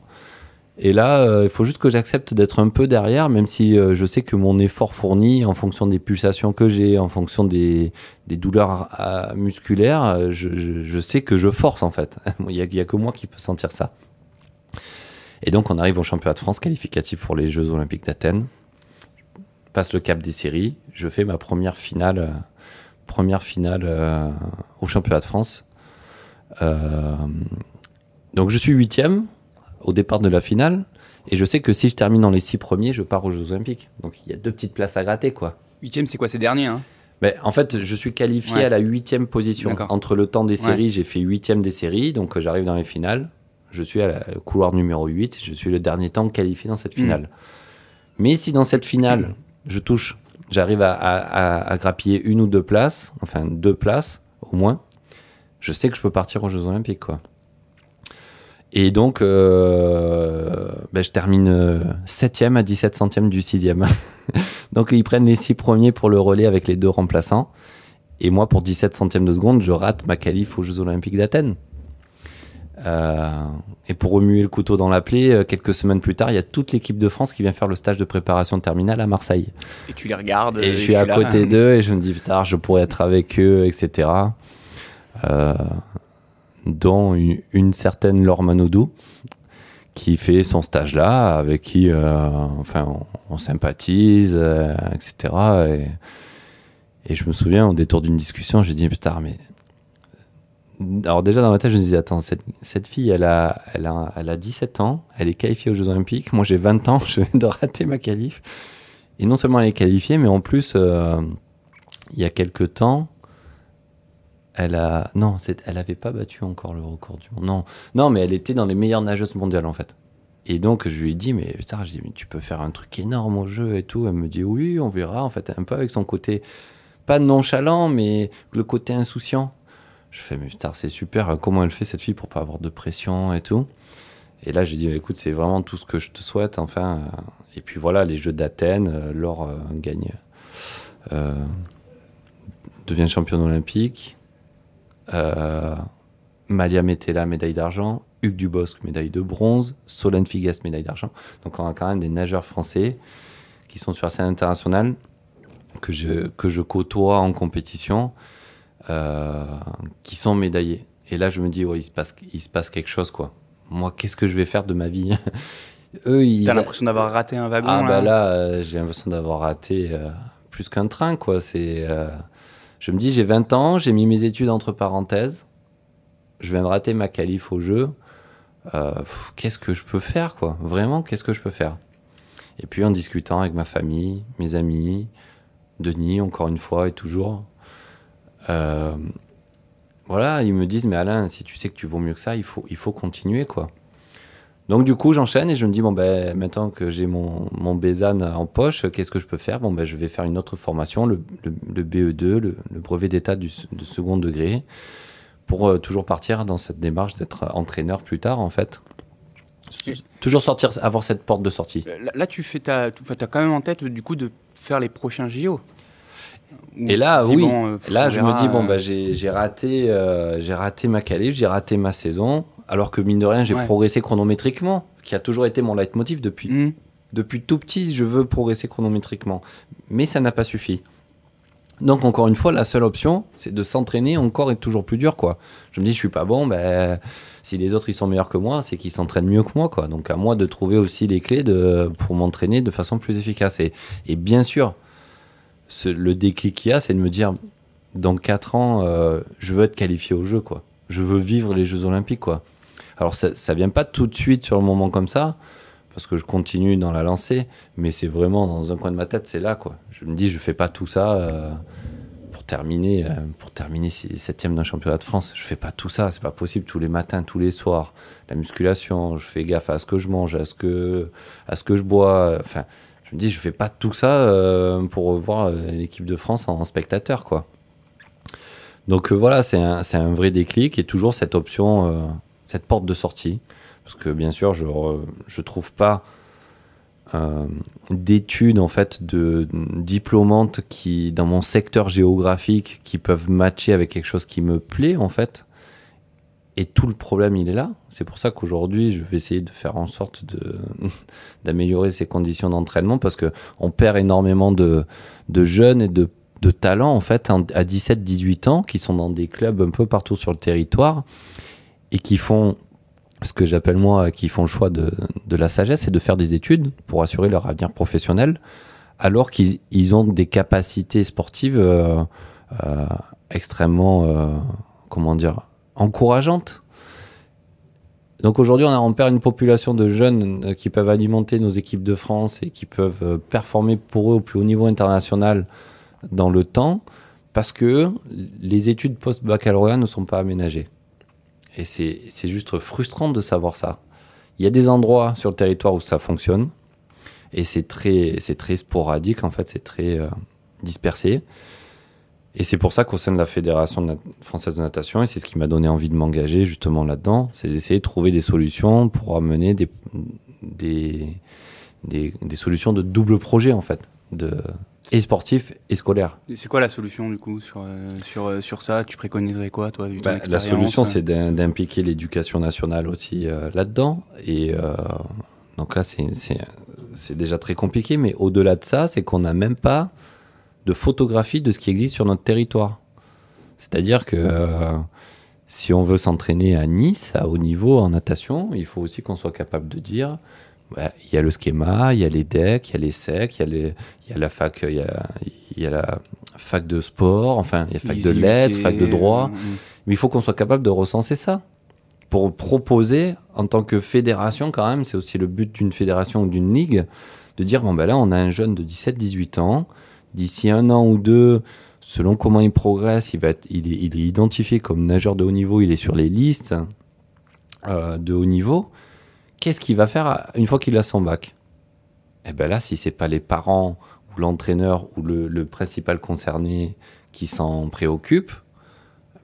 Et là, euh, il faut juste que j'accepte d'être un peu derrière, même si euh, je sais que mon effort fourni, en fonction des pulsations que j'ai, en fonction des, des douleurs euh, musculaires, je, je, sais que je force en fait. Il n'y a, a, que moi qui peux sentir ça. Et donc, on arrive au championnat de France qualificatif pour les Jeux Olympiques d'Athènes. Passe le cap des séries. Je fais ma première finale, première finale au championnat de France euh, donc je suis huitième au départ de la finale. Et je sais que si je termine dans les six premiers, je pars aux Jeux Olympiques. Donc il y a deux petites places à gratter, quoi. Huitième, c'est quoi C'est dernier, hein? Mais en fait, je suis qualifié à la huitième position. Entre le temps des séries, j'ai fait huitième des séries, donc euh, j'arrive dans les finales. Je suis à la couloir numéro 8, je suis le dernier temps qualifié dans cette finale. Mais si dans cette finale, je touche, j'arrive à, grappiller une ou deux places, enfin deux places au moins, je sais que je peux partir aux Jeux Olympiques, quoi. Et donc, euh, ben, je termine euh, septième à 17 centièmes du sixième. donc, ils prennent les six premiers pour le relais avec les deux remplaçants. Et moi, pour 17 centièmes de seconde, je rate ma qualif aux Jeux Olympiques d'Athènes. Euh, et pour remuer le couteau dans la plaie, quelques semaines plus tard, il y a toute l'équipe de France qui vient faire le stage de préparation terminale à Marseille. Et tu les regardes. Et, je suis à côté d'eux et je me dis, putain, je pourrais être avec eux, etc. Euh, dont une, certaine Laure Manoudou, qui fait son stage là, avec qui euh, enfin, on, sympathise, euh, etc. Et, je me souviens, au détour d'une discussion, j'ai dit, putain, mais. Alors, déjà dans ma tête, je me disais, attends, cette, fille, elle a, elle, a, elle a 17 ans, elle est qualifiée aux Jeux Olympiques. Moi, j'ai 20 ans, je viens de rater ma qualif. Et non seulement elle est qualifiée, mais en plus, il y a quelques temps, elle a non, elle avait pas battu encore le record du monde. Non, non, mais elle était dans les meilleures nageuses mondiales en fait. Et donc je lui ai dit mais putain, je dis mais tu peux faire un truc énorme au jeu et tout. Elle me dit oui, on verra en fait un peu avec son côté pas nonchalant mais le côté insouciant. Je fais mais putain, c'est super comment elle fait cette fille pour pas avoir de pression et tout. Et là j'ai dit écoute, c'est vraiment tout ce que je te souhaite enfin et puis voilà, les jeux d'Athènes, euh, Laure euh, gagne euh, devient championne olympique. Euh, Malia Metella, médaille d'argent. Hugues Dubosc, médaille de bronze. Solène Figas, médaille d'argent. Donc on a quand même des nageurs français qui sont sur la scène internationale, que je, que je côtoie en compétition, euh, qui sont médaillés. Et là, je me dis, ouais, il se passe, il se passe quelque chose, quoi. Moi, qu'est-ce que je vais faire de ma vie? Eux, ils. T'as l'impression d'avoir raté un wagon Ah, là, bah là, euh, j'ai l'impression d'avoir raté plus qu'un train, quoi. C'est. Je me dis, j'ai 20 ans, j'ai mis mes études entre parenthèses, je viens de rater ma qualif au jeu. Euh, qu'est-ce que je peux faire, quoi? Vraiment, qu'est-ce que je peux faire? Et puis en discutant avec ma famille, mes amis, Denis, encore une fois et toujours, euh, voilà, ils me disent, mais Alain, si tu sais que tu vaux mieux que ça, il faut, il faut continuer, quoi. Donc du coup, j'enchaîne et je me dis bon ben maintenant que j'ai mon mon en poche, qu'est-ce que je peux faire? Bon ben je vais faire une autre formation, le, le, BE2, le, brevet d'état du de second degré, pour euh, toujours partir dans cette démarche d'être entraîneur plus tard en fait. Toujours sortir, avoir cette porte de sortie. Là, tu fais ta, tu as quand même en tête du coup de faire les prochains JO. Et là, oui. Euh, là, je me dis bon ben j'ai raté, j'ai raté ma qualif, j'ai raté ma saison alors que mine de rien, j'ai progressé chronométriquement, qui a toujours été mon leitmotiv depuis, mm. depuis tout petit. Je veux progresser chronométriquement, mais ça n'a pas suffi. Donc encore une fois, la seule option, c'est de s'entraîner encore et toujours plus dur, quoi. Je me dis, je suis pas bon, ben si les autres ils sont meilleurs que moi, c'est qu'ils s'entraînent mieux que moi, quoi. Donc à moi de trouver aussi les clés de, pour m'entraîner de façon plus efficace. Et, et bien sûr, le déclic qu'il y a, c'est de me dire, dans 4 ans, euh, je veux être qualifié au jeu, quoi. Je veux vivre les Jeux Olympiques, quoi. Alors ça, ça vient pas tout de suite sur le moment comme ça, parce que je continue dans la lancée, mais c'est vraiment dans un coin de ma tête, c'est là, quoi. Je me dis, je fais pas tout ça euh, pour terminer, euh, pour terminer septième d'un championnat de France. Je fais pas tout ça, c'est pas possible tous les matins, tous les soirs. La musculation, je fais gaffe à ce que je mange, à ce que, à ce que je bois. Enfin, je me dis, je fais pas tout ça pour voir l'équipe de France en spectateur, quoi. Donc euh, voilà, c'est un, vrai déclic et toujours cette option, euh, cette porte de sortie. Parce que bien sûr, je ne trouve pas euh, d'études en fait de diplômantes qui, dans mon secteur géographique, qui peuvent matcher avec quelque chose qui me plaît en fait. Et tout le problème, il est là. C'est pour ça qu'aujourd'hui, je vais essayer de faire en sorte de d'améliorer ces conditions d'entraînement parce que on perd énormément de, de jeunes et de de talents en fait à 17-18 ans qui sont dans des clubs un peu partout sur le territoire et qui font ce que j'appelle moi qui font le choix de, la sagesse et de faire des études pour assurer leur avenir professionnel alors qu'ils ont des capacités sportives euh, euh, extrêmement euh, comment dire encourageantes donc aujourd'hui, on, on perd une population de jeunes qui peuvent alimenter nos équipes de France et qui peuvent performer pour eux au plus haut niveau international dans le temps parce que les études post-baccalauréat ne sont pas aménagées. Et c'est juste frustrant de savoir ça. Il y a des endroits sur le territoire où ça fonctionne, et c'est très, très sporadique, en fait, c'est très euh, dispersé. Et c'est pour ça qu'au sein de la Fédération française de natation, et c'est ce qui m'a donné envie de m'engager justement là-dedans, c'est d'essayer de trouver des solutions pour amener des, des, des, des, solutions de double projet, en fait. De, et sportif et scolaire. C'est quoi la solution du coup sur, euh, sur, euh, sur ça? Tu préconiserais quoi toi bah, La solution c'est d'impliquer l'éducation nationale aussi euh, là-dedans. Et donc là c'est déjà très compliqué, mais au-delà de ça, c'est qu'on n'a même pas de photographie de ce qui existe sur notre territoire. C'est-à-dire que si on veut s'entraîner à Nice, à haut niveau en natation, il faut aussi qu'on soit capable de dire il y a le schéma, il y a les decks, il y a les secs, il y a, y la fac, il y a, il y a la fac de sport, enfin, il y a fac de lettres, fac de droit. Mm, mm. Mais il faut qu'on soit capable de recenser ça pour proposer en tant que fédération quand même, c'est aussi le but d'une fédération ou d'une ligue, de dire bon ben là on a un jeune de 17-18 ans, d'ici un an ou deux, selon comment il progresse, il va être, il est, identifié comme nageur de haut niveau, il est sur les listes euh, de haut niveau qu'est-ce qu'il va faire une fois qu'il a son bac? Eh bien là, si c'est pas les parents ou l'entraîneur ou le, principal concerné qui s'en préoccupe,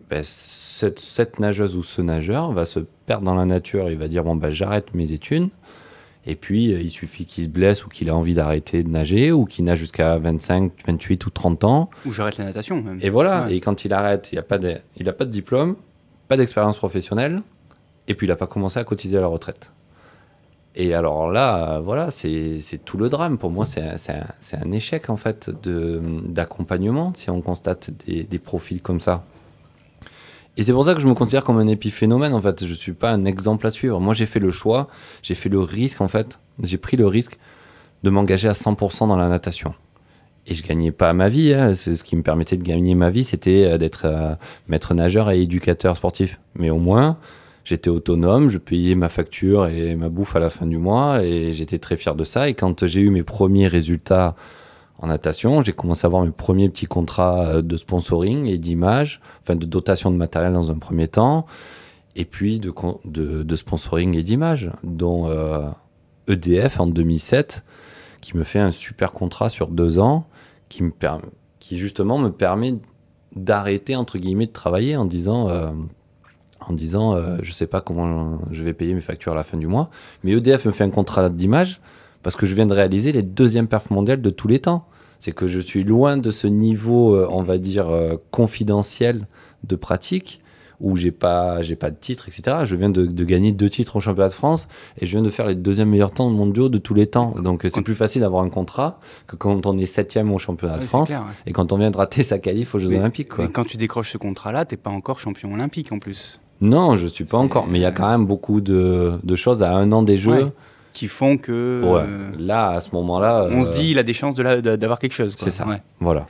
ben cette, nageuse ou ce nageur va se perdre dans la nature. Il va dire bon ben j'arrête mes études. Et puis, euh, il suffit qu'il se blesse ou qu'il ait envie d'arrêter de nager ou qu'il nage jusqu'à 25, 28 ou 30 ans. Ou j'arrête la natation. Même. Et voilà. Et quand il arrête, il n'a pas, de, pas de diplôme, pas d'expérience professionnelle. Et puis, il n'a pas commencé à cotiser à la retraite. Et alors là, voilà, c'est tout le drame. Pour moi, c'est un, un, échec en fait d'accompagnement si on constate des, des, profils comme ça. Et c'est pour ça que je me considère comme un épiphénomène en fait. Je suis pas un exemple à suivre. Moi, j'ai fait le choix, j'ai fait le risque en fait. J'ai pris le risque de m'engager à 100% dans la natation. Et je gagnais pas ma vie. Hein. C'est ce qui me permettait de gagner ma vie, c'était euh, d'être euh, maître nageur et éducateur sportif. Mais au moins, j'étais autonome, je payais ma facture et ma bouffe à la fin du mois et j'étais très fier de ça. Et quand j'ai eu mes premiers résultats en natation, j'ai commencé à avoir mes premiers petits contrats euh, de sponsoring et d'image, enfin de dotation de matériel dans un premier temps, et puis de, sponsoring et d'image, dont EDF euh, e en 2007, qui me fait un super contrat sur deux ans, qui, me qui justement me permet d'arrêter, entre guillemets, de travailler en disant... Euh, en disant euh, je sais pas comment je vais payer mes factures à la fin du mois. Mais EDF me fait un contrat d'image parce que je viens de réaliser les deuxièmes perfs mondiales de tous les temps. C'est que je suis loin de ce niveau, euh, on va dire, euh, confidentiel de pratique où j'ai pas, j'ai pas de titre, etc. Je viens de, de, gagner deux titres au championnat de France et je viens de faire les deuxièmes meilleurs temps mondiaux de tous les temps. Donc c'est plus facile d'avoir un contrat que quand on est septième au championnat de France et quand on vient de rater sa qualif aux Jeux Olympiques. Quoi. Mais quand tu décroches ce contrat-là, t'es pas encore champion olympique en plus. Non, je suis pas encore, mais il y a quand même beaucoup de, de, choses à un an des Jeux. Qui font que. Ouais. Là, à ce moment-là. On se dit, il a des chances d'avoir quelque chose. C'est ça. Voilà.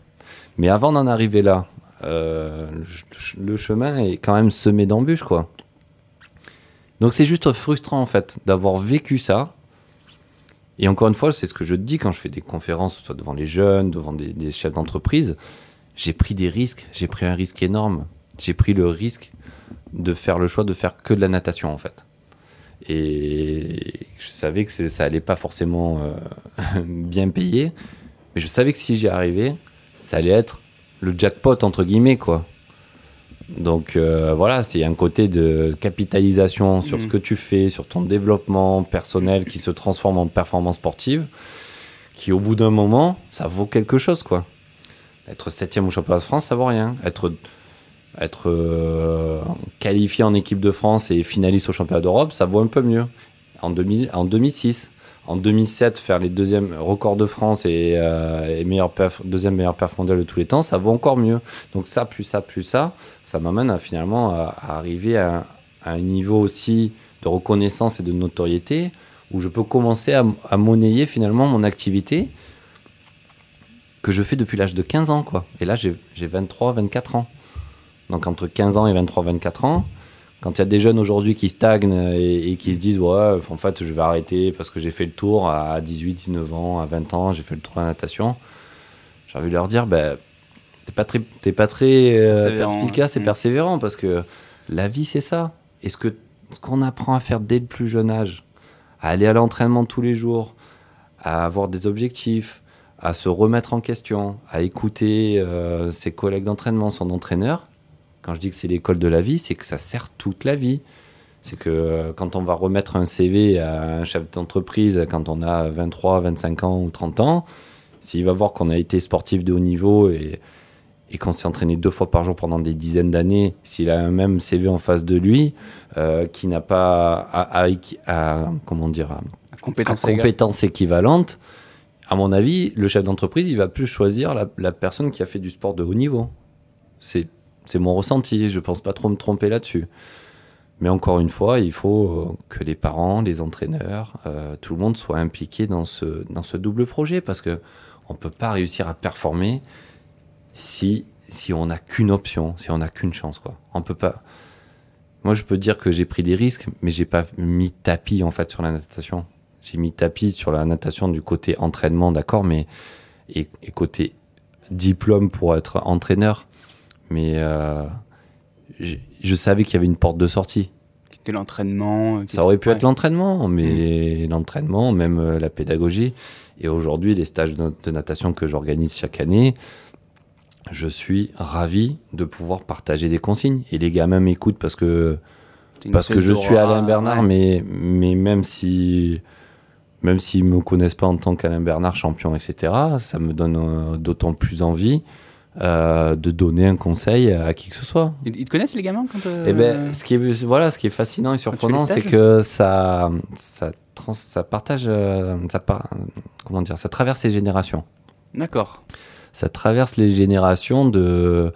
Mais avant d'en arriver là, euh, le chemin est quand même semé d'embûches, quoi. Donc c'est juste frustrant, en fait, d'avoir vécu ça. Et encore une fois, c'est ce que je dis quand je fais des conférences, soit devant les jeunes, devant des, chefs d'entreprise. J'ai pris des risques, j'ai pris un risque énorme. J'ai pris le risque de faire le choix de faire que de la natation, en fait. Et je savais que ça allait pas forcément euh, bien payer, mais je savais que si j'y arrivais, ça allait être le jackpot entre guillemets quoi. Donc euh, voilà, c'est un côté de capitalisation sur ce mm. que tu fais, sur ton développement personnel qui se transforme en performance sportive, qui au bout d'un moment, ça vaut quelque chose quoi. Être septième au championnat de France, ça vaut rien. Être être euh, qualifié en équipe de France et finaliste au championnat d'Europe, ça vaut un peu mieux. En, 2000, en 2006, en 2007 faire les deuxièmes records de France et, euh, meilleur deuxième meilleur perf de tous les temps, ça vaut encore mieux. Donc ça, plus ça, plus ça, ça m'amène à, finalement à, arriver à, un niveau aussi de reconnaissance et de notoriété où je peux commencer à, à monnayer finalement mon activité que je fais depuis l'âge de 15 ans. quoi. Et là, j'ai 23, 24 ans. Donc entre 15 ans et 23, 24 ans, quand il y a des jeunes aujourd'hui qui stagnent et, qui se disent ouais en fait je vais arrêter parce que j'ai fait le tour à 18 19 ans à 20 ans j'ai fait le tour de la natation j'ai envie de leur dire ben t'es pas très t'es pas très euh, perspicace et persévérant parce que la vie c'est ça. Et ce que ce qu'on apprend à faire dès le plus jeune âge à aller à l'entraînement tous les jours à avoir des objectifs à se remettre en question à écouter euh, ses collègues d'entraînement son entraîneur quand je dis que c'est l'école de la vie, c'est que ça sert toute la vie. C'est que euh, quand on va remettre un CV à un chef d'entreprise quand on a 23, 25 ans ou 30 ans, s'il va voir qu'on a été sportif de haut niveau et, et qu'on s'est entraîné deux fois par jour pendant des dizaines d'années, s'il a un même CV en face de lui, euh, qui n'a pas à, à, comment dire, à, compétences, compétences équivalentes, à mon avis, le chef d'entreprise, il va plus choisir la, la personne qui a fait du sport de haut niveau. C'est c'est mon ressenti, je pense pas trop me tromper là-dessus. Mais encore une fois, il faut euh, que les parents, les entraîneurs, euh, tout le monde soit impliqué dans ce, dans ce double projet parce que on peut pas réussir à performer si, si on n'a qu'une option, si on n'a qu'une chance. Quoi. On peut pas. Moi, je peux dire que j'ai pris des risques, mais j'ai pas mis tapis en fait sur la natation. J'ai mis tapis sur la natation du côté entraînement, d'accord, mais et, et côté diplôme pour être entraîneur. Mais euh, je, savais qu'il y avait une porte de sortie. C'était l'entraînement. Euh, Ça aurait pu être l'entraînement, mais mm. l'entraînement, même euh, la pédagogie. Et aujourd'hui, les stages de, natation que j'organise chaque année, je suis ravi de pouvoir partager des consignes. Et les gamins m'écoutent parce que, parce que je suis Alain Bernard, mais, mais même si même s'ils me connaissent pas en tant qu'Alain Bernard champion, etc., ça me donne d'autant plus envie euh, de donner un conseil à qui que ce soit. Ils te connaissent les gamins quand euh... Eh ben, ce qui est voilà, ce qui est fascinant et surprenant, c'est que ça, ça, trans, ça partage, euh, ça comment dire, ça traverse les générations. D'accord. Ça traverse les générations de,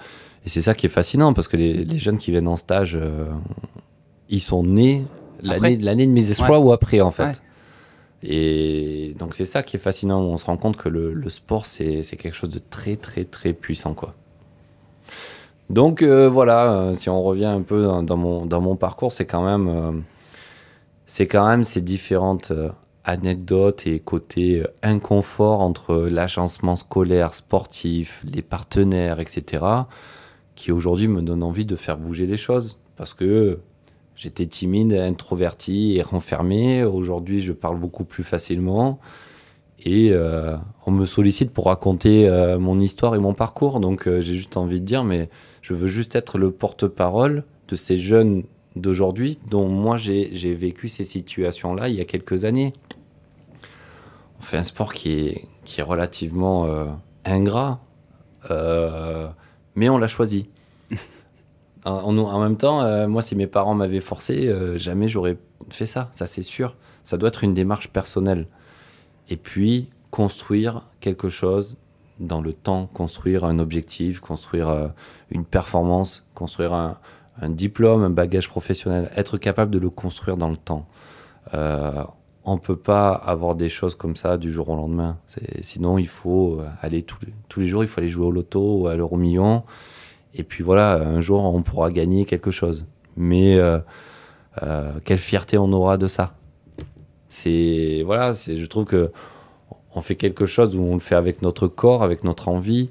et c'est ça qui est fascinant parce que les, les jeunes qui viennent en stage, euh, ils sont nés l'année, l'année de mes espoirs ou après en fait. Et donc c'est ça qui est fascinant, on se rend compte que le, sport c'est quelque chose de très très très puissant quoi. Donc euh, voilà, euh, si on revient un peu dans, mon, dans mon parcours, c'est quand même euh, quand même ces différentes anecdotes et côtés inconfort entre l'agencement scolaire, sportif, les partenaires, etc. qui aujourd'hui me donnent envie de faire bouger les choses parce que J'étais timide, introverti et renfermé. Aujourd'hui, je parle beaucoup plus facilement. Et euh, on me sollicite pour raconter euh, mon histoire et mon parcours. Donc euh, j'ai juste envie de dire, mais je veux juste être le porte-parole de ces jeunes d'aujourd'hui dont moi j'ai vécu ces situations-là il y a quelques années. On fait un sport qui est, qui est relativement ingrat, mais on l'a choisi. En, même temps, euh, moi, si mes parents m'avaient forcé, euh, jamais j'aurais fait ça. Ça, c'est sûr. Ça doit être une démarche personnelle. Et puis, construire quelque chose dans le temps, construire un objectif, construire euh, une performance, construire un, diplôme, un bagage professionnel, être capable de le construire dans le temps. On peut pas avoir des choses comme ça du jour au lendemain. Sinon, il faut aller tous les, tous les jours, il faut aller jouer au loto ou à l'euro million. Et puis voilà, un jour, on pourra gagner quelque chose. Mais euh, euh, quelle fierté on aura de ça C'est voilà, je trouve que on fait quelque chose où on le fait avec notre corps, avec notre envie.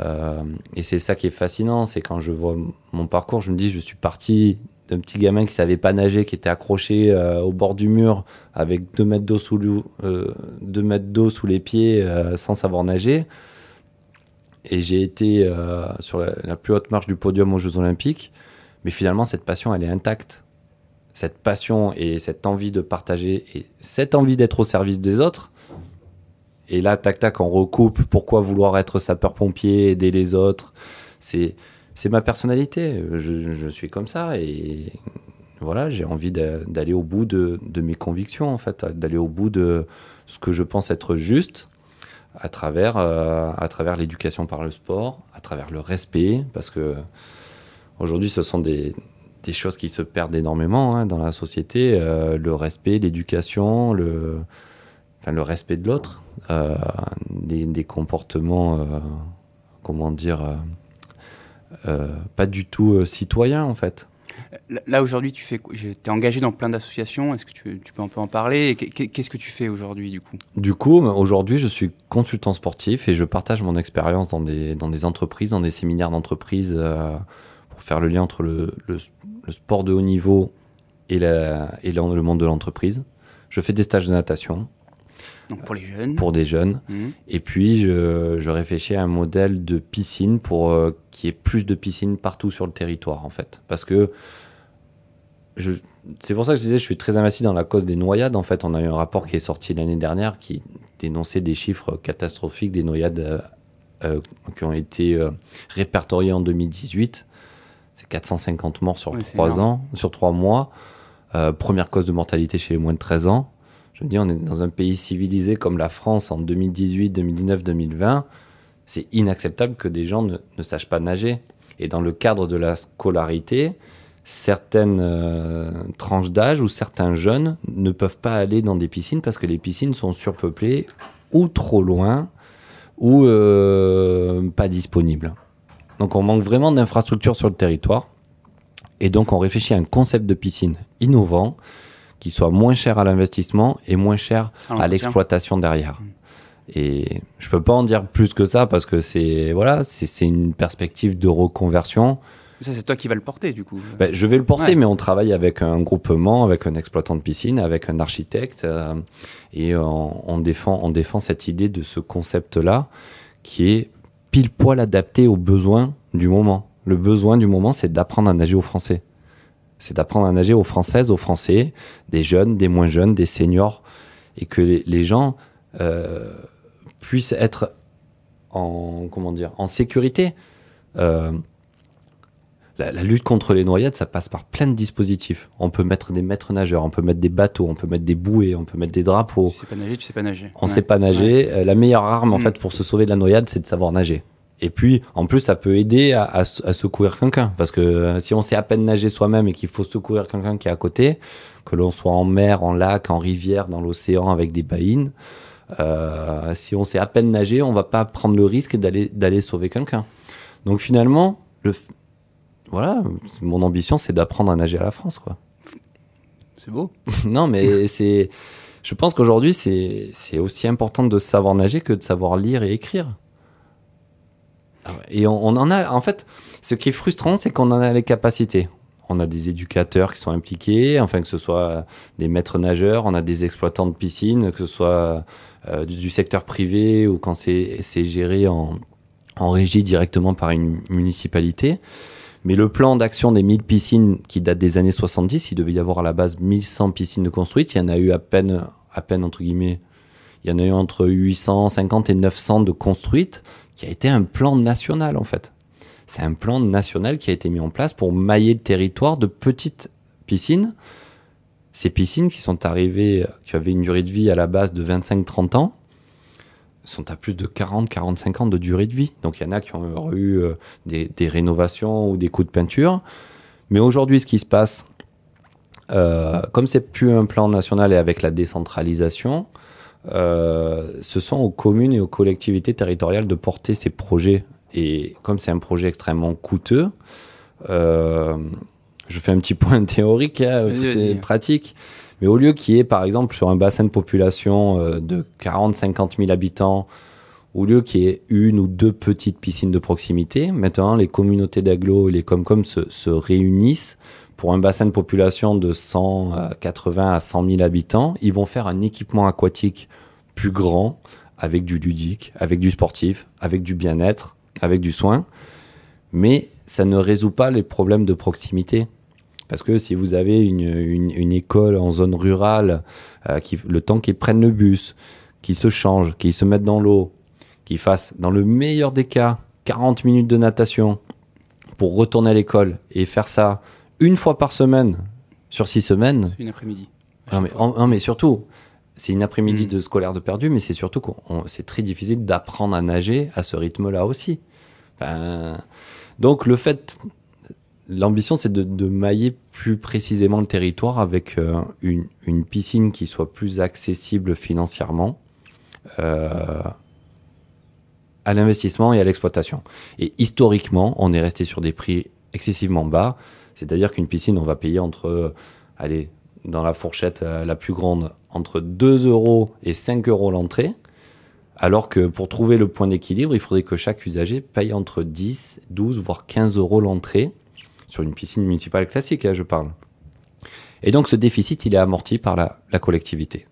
Euh, et c'est ça qui est fascinant, c'est quand je vois mon parcours, je me dis, je suis parti d'un petit gamin qui savait pas nager, qui était accroché au bord du mur avec deux mètres d'eau sous, mètres d'eau sous les pieds sans savoir nager. Et j'ai été euh, sur la, plus haute marche du podium aux Jeux Olympiques. Mais finalement, cette passion, elle est intacte. Cette passion et cette envie de partager et cette envie d'être au service des autres. Et là, tac, tac, on recoupe. Pourquoi vouloir être sapeur-pompier, aider les autres? C'est c'est ma personnalité. Je, je, suis comme ça et voilà, j'ai envie d'aller au bout de, de, mes convictions, en fait, d'aller au bout de ce que je pense être juste à travers, euh, travers l'éducation par le sport, à travers le respect, parce que aujourd'hui, ce sont des, des, choses qui se perdent énormément hein, dans la société. Euh, le respect, l'éducation, le, enfin, le respect de l'autre, euh, des, des, comportements, comment dire pas du tout euh, citoyen en fait. Là aujourd'hui, tu fais, es engagé dans plein d'associations. Est-ce que tu, tu, peux un peu en parler? Qu'est-ce que tu fais aujourd'hui du coup? Du coup, aujourd'hui, je suis consultant sportif et je partage mon expérience dans des, dans des entreprises, dans des séminaires d'entreprise euh, pour faire le lien entre le, le, le, sport de haut niveau et, la, et le monde de l'entreprise. Je fais des stages de natation. Donc pour les jeunes. Pour des jeunes. Mmh. Et puis, je, je, réfléchis à un modèle de piscine pour euh, qu'il y ait plus de piscines partout sur le territoire, en fait. Parce que c'est pour ça que je disais, je suis très investi dans la cause des noyades. En fait, on a eu un rapport qui est sorti l'année dernière qui dénonçait des chiffres catastrophiques des noyades euh, euh, qui ont été euh, répertoriés en 2018. C'est 450 morts sur Oui, trois énorme. ans, sur trois mois. Euh, première cause de mortalité chez les moins de 13 ans. Je me dis, on est dans un pays civilisé comme la France en 2018, 2019, 2020. C'est inacceptable que des gens ne, ne, sachent pas nager. Et dans le cadre de la scolarité, certaines euh, tranches d'âge ou certains jeunes ne peuvent pas aller dans des piscines parce que les piscines sont surpeuplées ou trop loin ou euh, pas disponibles. Donc on manque vraiment d'infrastructures sur le territoire. Et donc on réfléchit à un concept de piscine innovant qui soit moins cher à l'investissement et moins cher à l'exploitation derrière. Et je peux pas en dire plus que ça parce que c'est voilà, c'est une perspective de reconversion. Ça, c'est toi qui vas le porter, du coup. Ben, je vais le porter, Ouais. mais on travaille avec un groupement, avec un exploitant de piscine, avec un architecte, euh, et on, on défend, on défend cette idée de ce concept-là qui est pile poil adapté aux besoins du moment. Le besoin du moment, c'est d'apprendre à nager aux Français. C'est d'apprendre à nager aux Françaises, aux Français, des jeunes, des moins jeunes, des seniors, et que les, les gens euh, puissent être en comment dire en sécurité. Euh, la, la, lutte contre les noyades, ça passe par plein de dispositifs. On peut mettre des maîtres nageurs, on peut mettre des bateaux, on peut mettre des bouées, on peut mettre des drapeaux. Tu sais pas nager, tu sais pas nager. On ouais. sait pas nager. Ouais. La meilleure arme, en Mm. fait, pour se sauver de la noyade, c'est de savoir nager. Et puis, en plus, ça peut aider à, à, à secourir quelqu'un. Parce que euh, si on sait à peine nager soi-même et qu'il faut secourir quelqu'un qui est à côté, que l'on soit en mer, en lac, en rivière, dans l'océan avec des baïnes, euh, si on sait à peine nager, on va pas prendre le risque d'aller d'aller sauver quelqu'un. Donc finalement, le, voilà, mon ambition, c'est d'apprendre à nager à la France, quoi. C'est beau. non, mais c'est, je pense qu'aujourd'hui, c'est, aussi important de savoir nager que de savoir lire et écrire. Et on, on en a, en fait, ce qui est frustrant, c'est qu'on en a les capacités. On a des éducateurs qui sont impliqués, enfin que ce soit des maîtres nageurs, on a des exploitants de piscine, que ce soit euh, du, du, secteur privé ou quand c'est, c'est géré en, en régie directement par une municipalité. Mais le plan d'action des 1000 piscines qui date des années 70, il devait y avoir à la base 1100 piscines construites. Il y en a eu à peine, à peine entre guillemets, il y en a eu entre 850 et 900 de construites, qui a été un plan national en fait. c'est un plan national qui a été mis en place pour mailler le territoire de petites piscines. Ces piscines qui sont arrivées, qui avaient une durée de vie à la base de 25-30 ans, sont à plus de 40-45 ans de durée de vie. Donc il y en a qui ont eu euh, des, des, rénovations ou des coups de peinture. Mais aujourd'hui, ce qui se passe, euh, comme c'est plus un plan national et avec la décentralisation, euh, ce sont aux communes et aux collectivités territoriales de porter ces projets. Et comme c'est un projet extrêmement coûteux, euh, je fais un petit point théorique, hein, pratique. Mais au lieu qu'il y ait, par exemple, sur un bassin de population euh, de 40-50 000 habitants, au lieu qu'il y ait une ou deux petites piscines de proximité, maintenant les communautés d'agglo et les comcom se, se réunissent pour un bassin de population de 180 à 100 000 habitants, ils vont faire un équipement aquatique plus grand, avec du ludique, avec du sportif, avec du bien-être, avec du soin. Mais ça ne résout pas les problèmes de proximité. Parce que si vous avez une, une, école en zone rurale, euh, qui, le temps qu'ils prennent le bus, qu'ils se changent, qu'ils se mettent dans l'eau, qu'ils fassent, dans le meilleur des cas, 40 minutes de natation pour retourner à l'école et faire ça une fois par semaine sur six semaines. C'est une après-midi. Non mais, non mais, surtout, c'est une après-midi mm. de scolaire de perdu, mais c'est surtout que c'est très difficile d'apprendre à nager à ce rythme-là aussi. donc le fait, l'ambition, c'est de, mailler plus précisément le territoire avec euh, une, piscine qui soit plus accessible financièrement. Euh, à l'investissement et à l'exploitation. Et historiquement, on est resté sur des prix excessivement bas. C'est-à-dire qu'une piscine, on va payer entre, euh, allez, dans la fourchette la plus grande, entre 2 euros et 5 euros l'entrée. Alors que pour trouver le point d'équilibre, il faudrait que chaque usager paye entre 10, 12, voire 15 euros l'entrée sur une piscine municipale classique, hein, je parle. Et donc ce déficit, il est amorti par la, collectivité.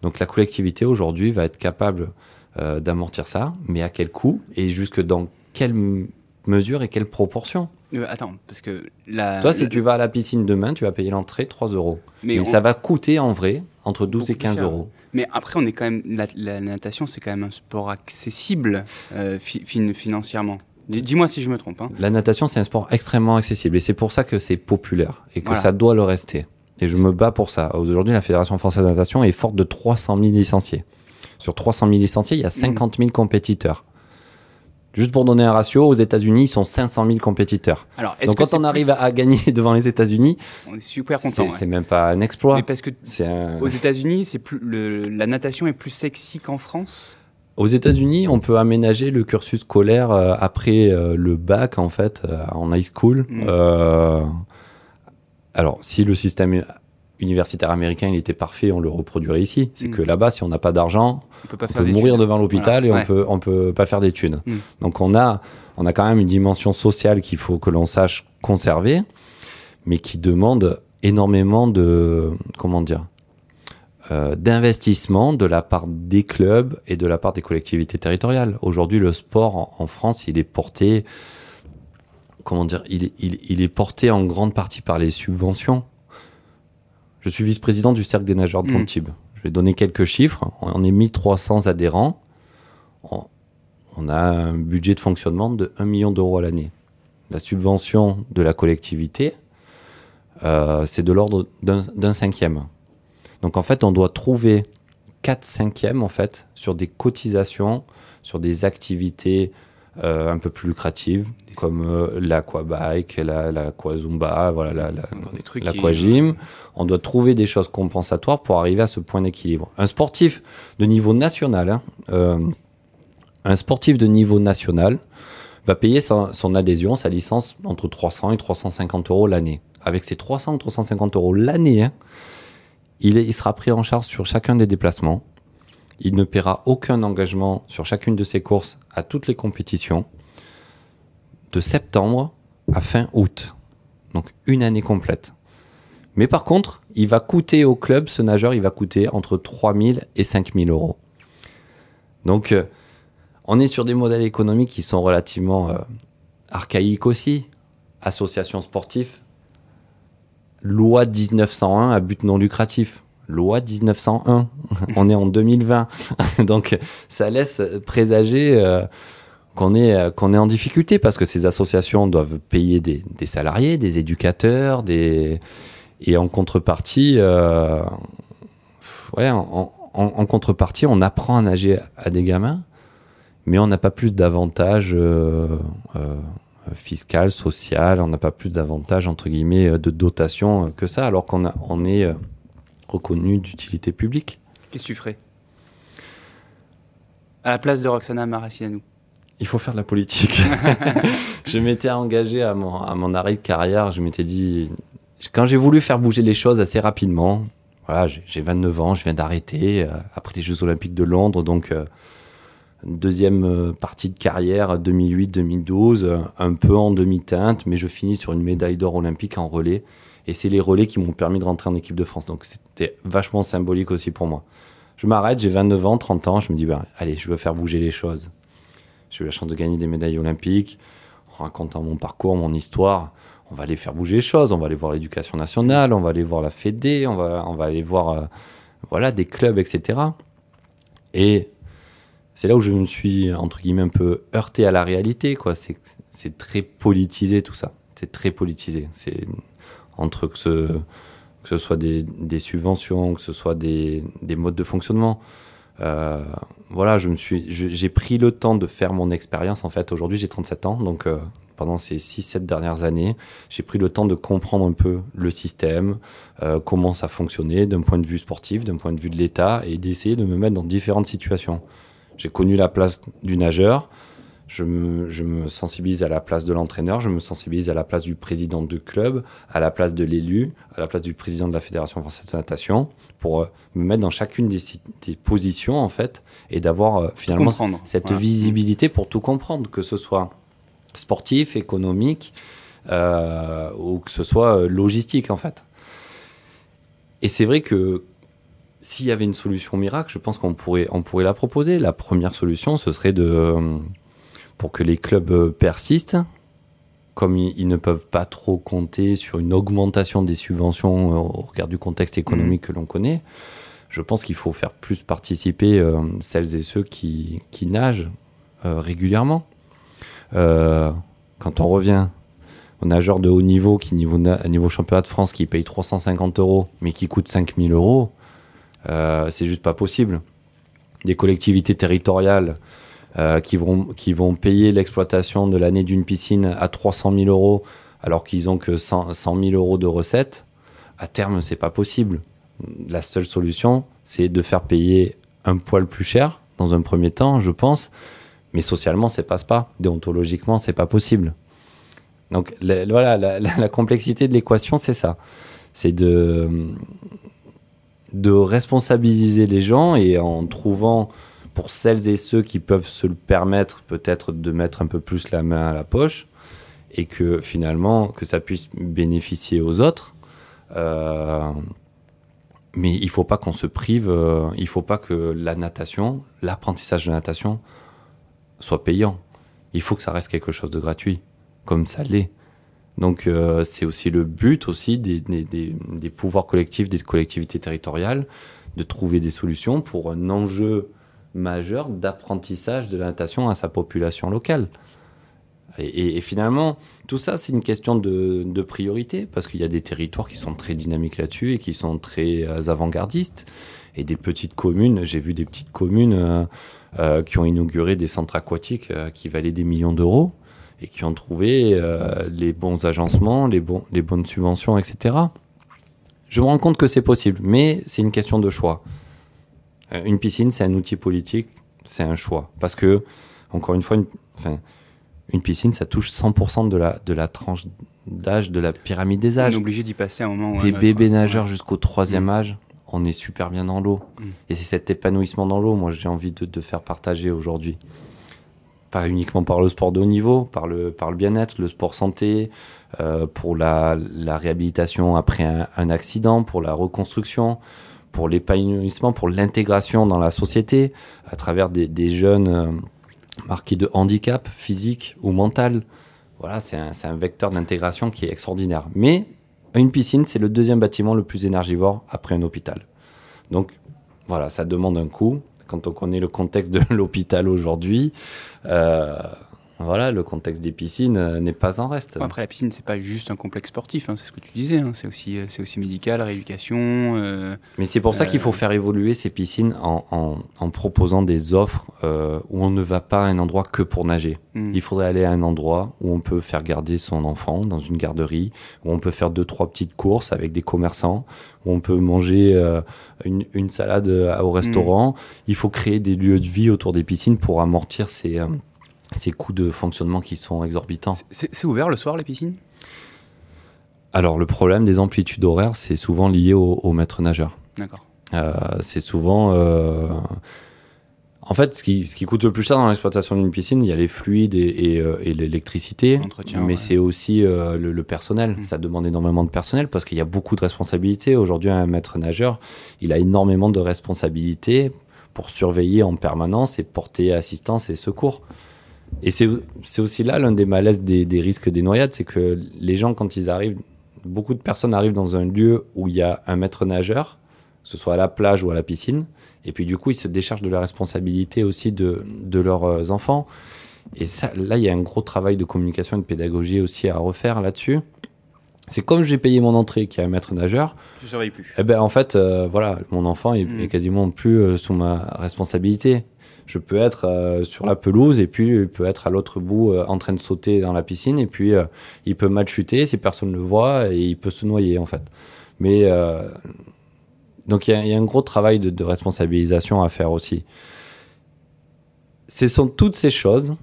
Donc la collectivité aujourd'hui va être capable euh, d'amortir ça, mais à quel coût et jusque dans quelle mesure et quelle proportion? Euh, attends, parce que la, Toi, si tu vas à la piscine demain, tu vas payer l'entrée 3 euros. Mais, ça va coûter en vrai entre 12 et 15 euros. Mais après, on est quand même. La, natation, c'est quand même un sport accessible euh, financièrement. Dis-moi si je me trompe. Hein. La natation, c'est un sport extrêmement accessible et c'est pour ça que c'est populaire et que ça doit le rester. Et je me bats pour ça. Aujourd'hui, la Fédération française de natation est forte de 300 000 licenciés. Sur 300 000 licenciés, il y a 50 000 compétiteurs. Juste pour donner un ratio, aux États-Unis, ils sont 500 000 compétiteurs. Alors, Donc quand on arrive à gagner devant les États-Unis, on est super content. C'est même pas un exploit. Mais parce que aux États-Unis, c'est plus la natation est plus sexy qu'en France? Aux États-Unis, on peut aménager le cursus scolaire euh, après euh, le bac en fait euh, en high school. Mm. alors, si le système universitaire américain il était parfait, on le reproduirait ici. C'est mm. que là-bas, si on n'a pas d'argent, on peut, mourir devant l'hôpital et on peut on peut pas faire d'études. Mm. Donc on a on a quand même une dimension sociale qu'il faut que l'on sache conserver, mais qui demande énormément de comment dire euh, d'investissement de la part des clubs et de la part des collectivités territoriales. Aujourd'hui, le sport en, France, il est porté comment dire, il, il, il est porté en grande partie par les subventions je suis vice-président du Cercle des nageurs de Pontibes. Mm. Je vais donner quelques chiffres. On est 1300 adhérents. On a un budget de fonctionnement de 1 million d'euros à l'année. La subvention de la collectivité, euh, c'est de l'ordre d'un cinquième. Donc en fait, on doit trouver 4 cinquièmes en fait sur des cotisations, sur des activités euh, un peu plus lucratives, comme euh, l'aquabike, l'aquazumba, voilà, la, l'aquagym. On doit trouver des choses compensatoires pour arriver à ce point d'équilibre. Un sportif de niveau national, hein, euh, un sportif de niveau national va payer son, adhésion, sa licence entre 300 et 350 euros l'année. Avec ces 300 ou 350 euros l'année, hein, il, sera pris en charge sur chacun des déplacements il ne paiera aucun engagement sur chacune de ses courses à toutes les compétitions de septembre à fin août. Donc une année complète. Mais par contre, il va coûter au club, ce nageur, il va coûter entre 3 000 et 5 000 euros. Donc euh, on est sur des modèles économiques qui sont relativement euh, archaïques aussi. Association sportive, loi 1901 à but non lucratif loi 1901. On est en 2020. Donc ça laisse présager euh, qu'on est, qu'on est en difficulté parce que ces associations doivent payer des, salariés, des éducateurs, des... et en contrepartie, euh, en, contrepartie, on apprend à nager à des gamins, mais on n'a pas plus d'avantages euh, euh, fiscal, social, on n'a pas plus d'avantages entre guillemets de dotation que ça, alors qu'on on est reconnu d'utilité publique. Qu'est-ce que tu ferais? À la place de Roxana Maracianou il faut faire de la politique. je m'étais engagé à mon, à mon arrêt de carrière, je m'étais dit, quand j'ai voulu faire bouger les choses assez rapidement, voilà, j'ai 29 ans, je viens d'arrêter euh, après les Jeux Olympiques de Londres, donc euh, deuxième euh, partie de carrière 2008-2012, euh, un peu en demi-teinte, mais je finis sur une médaille d'or olympique en relais. Et c'est les relais qui m'ont permis de rentrer en équipe de France. Donc c'était vachement symbolique aussi pour moi. Je m'arrête, j'ai 29 ans, 30 ans, je me dis, bah, allez, je veux faire bouger les choses. J'ai eu la chance de gagner des médailles olympiques. En racontant mon parcours, mon histoire, on va aller faire bouger les choses. On va aller voir l'éducation nationale, on va aller voir la Fédé, on va, on va aller voir euh, voilà, des clubs, etc. Et c'est là où je me suis, entre guillemets, un peu heurté à la réalité. C'est très politisé tout ça. C'est très politisé. C'est entre que ce, soit des, subventions, que ce soit des, des modes de fonctionnement. Euh, voilà, j'ai pris le temps de faire mon expérience. En fait, aujourd'hui, j'ai 37 ans, donc euh, pendant ces 6-7 dernières années, j'ai pris le temps de comprendre un peu le système, euh, comment ça fonctionnait d'un point de vue sportif, d'un point de vue de l'État, et d'essayer de me mettre dans différentes situations. J'ai connu la place du nageur, je me, je me, sensibilise à la place de l'entraîneur, je me sensibilise à la place du président du club, à la place de l'élu, à la place du président de la Fédération française de natation, pour euh, me mettre dans chacune des, des positions, en fait, et d'avoir euh, finalement cette voilà. visibilité pour tout comprendre, que ce soit sportif, économique, euh, ou que ce soit logistique, en fait. Et c'est vrai que s'il y avait une solution miracle, je pense qu'on pourrait, on pourrait la proposer. La première solution, ce serait de euh, pour que les clubs persistent, comme ils, ne peuvent pas trop compter sur une augmentation des subventions au regard du contexte économique mmh. que l'on connaît, je pense qu'il faut faire plus participer euh, celles et ceux qui, qui nagent euh, régulièrement. Euh, quand on revient aux nageurs de haut niveau, qui niveau, niveau championnat de France, qui payent 350 euros, mais qui coûtent 5000 euros, c'est juste pas possible. Des collectivités territoriales euh, qui, vont, qui vont payer l'exploitation de l'année d'une piscine à 300 000 euros alors qu'ils ont que 100, 100 000 euros de recettes, à terme, c'est pas possible. La seule solution, c'est de faire payer un poil plus cher dans un premier temps, je pense, mais socialement, ça passe pas. Déontologiquement, c'est pas possible. Donc voilà, la, la complexité de l'équation, c'est ça. C'est de, de responsabiliser les gens et en trouvant pour celles et ceux qui peuvent se le permettre, peut-être de mettre un peu plus la main à la poche et que finalement, que ça puisse bénéficier aux autres. Euh, mais il faut pas qu'on se prive, euh, il faut pas que la natation, l'apprentissage de natation soit payant. Il faut que ça reste quelque chose de gratuit, comme ça l'est. Donc euh, c'est aussi le but aussi des, des, pouvoirs collectifs, des collectivités territoriales, de trouver des solutions pour un enjeu majeur d'apprentissage de la natation à sa population locale. Et, finalement, tout ça, c'est une question de, priorité, parce qu'il y a des territoires qui sont très dynamiques là-dessus et qui sont très euh, avant-gardistes. Et des petites communes, j'ai vu des petites communes euh, qui ont inauguré des centres aquatiques qui valaient des millions d'euros et qui ont trouvé euh, les bons agencements, les, bons, les bonnes subventions, etc. Je me rends compte que c'est possible, mais c'est une question de choix. Euh, une piscine, c'est un outil politique, c'est un choix. Parce que, encore une fois, une, enfin, une piscine, ça touche 100% de la, de la tranche d'âge de la pyramide des âges. On est obligé d'y passer à un moment. Des bébés nageurs ouais. jusqu'au troisième mmh. âge, on est super bien dans l'eau. Mmh. Et c'est cet épanouissement dans l'eau, moi, j'ai envie de, de, faire partager aujourd'hui. Pas uniquement par le sport de haut niveau, par le, par le bien-être, le sport santé, euh, pour la, réhabilitation après un, accident, pour la reconstruction, pour l'épanouissement, pour l'intégration dans la société, à travers des, des jeunes euh, marqués de handicap physique ou mental. Voilà, c'est un, un, vecteur d'intégration qui est extraordinaire. Mais une piscine, c'est le deuxième bâtiment le plus énergivore après un hôpital. Donc voilà, ça demande un coût. Quand on connaît le contexte de l'hôpital aujourd'hui, euh, voilà, le contexte des piscines euh, n'est pas en reste. après, la piscine, c'est pas juste un complexe sportif, hein, c'est ce que tu disais. Hein, c'est aussi, euh, c'est aussi médical, rééducation. Euh, Mais c'est pour ça qu'il faut faire évoluer ces piscines en, en, proposant des offres où on ne va pas à un endroit que pour nager. Hmm. Il faudrait aller à un endroit où on peut faire garder son enfant dans une garderie, où on peut faire deux trois petites courses avec des commerçants, où on peut manger une, une, salade au restaurant. Hmm. Il faut créer des lieux de vie autour des piscines pour amortir ces ces coûts de fonctionnement qui sont exorbitants. C'est ouvert le soir, les piscines? Alors, le problème des amplitudes horaires, c'est souvent lié au, maître nageur. D'accord. Euh, c'est souvent. Euh, en fait, ce qui, ce qui, coûte le plus cher dans l'exploitation d'une piscine, il y a les fluides et, et, euh, l'électricité, mais c'est aussi le, personnel. Mmh. Ça demande énormément de personnel parce qu'il y a beaucoup de responsabilités. Aujourd'hui, un maître nageur, il a énormément de responsabilités pour surveiller en permanence et porter assistance et secours. Et c'est aussi là l'un des malaises des, risques des noyades, c'est que les gens, quand ils arrivent, beaucoup de personnes arrivent dans un lieu où il y a un maître nageur, que ce soit à la plage ou à la piscine, et puis du coup, ils se déchargent de la responsabilité aussi de, de leurs euh, enfants. Et ça, là, il y a un gros travail de communication et de pédagogie aussi à refaire là-dessus. C'est comme j'ai payé mon entrée, qui est un maître nageur. Je surveille plus. Eh ben, en fait, euh, voilà, mon enfant est, hmm. quasiment plus euh, sous ma responsabilité je peux être euh, sur la pelouse et puis il peut être à l'autre bout euh, en train de sauter dans la piscine et puis euh, il peut mal chuter si personne ne le voit et il peut se noyer en fait. Mais donc il y, a un gros travail de, responsabilisation à faire aussi. Ce sont toutes ces choses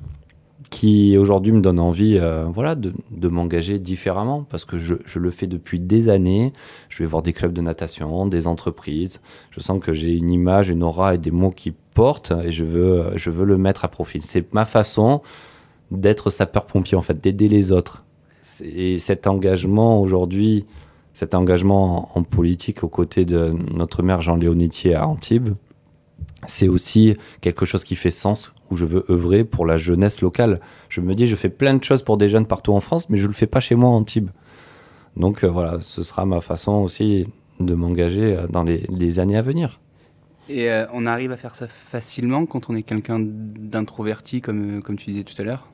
qui aujourd'hui me donnent envie voilà, de, m'engager différemment parce que je, le fais depuis des années. Je vais voir des clubs de natation, des entreprises. Je sens que j'ai une image, une aura et des mots qui porte et je veux, je veux le mettre à profit. C'est ma façon d'être sapeur-pompier, en fait, d'aider les autres. Et cet engagement aujourd'hui, cet engagement en, politique aux côtés de notre maire Jean Léonitier à Antibes, c'est aussi quelque chose qui fait sens, où je veux œuvrer pour la jeunesse locale. Je me dis, je fais plein de choses pour des jeunes partout en France, mais je ne le fais pas chez moi à Antibes. Donc euh, voilà, ce sera ma façon aussi de m'engager euh, dans les années à venir. Et euh, on arrive à faire ça facilement quand on est quelqu'un d'introverti, comme, comme tu disais tout à l'heure?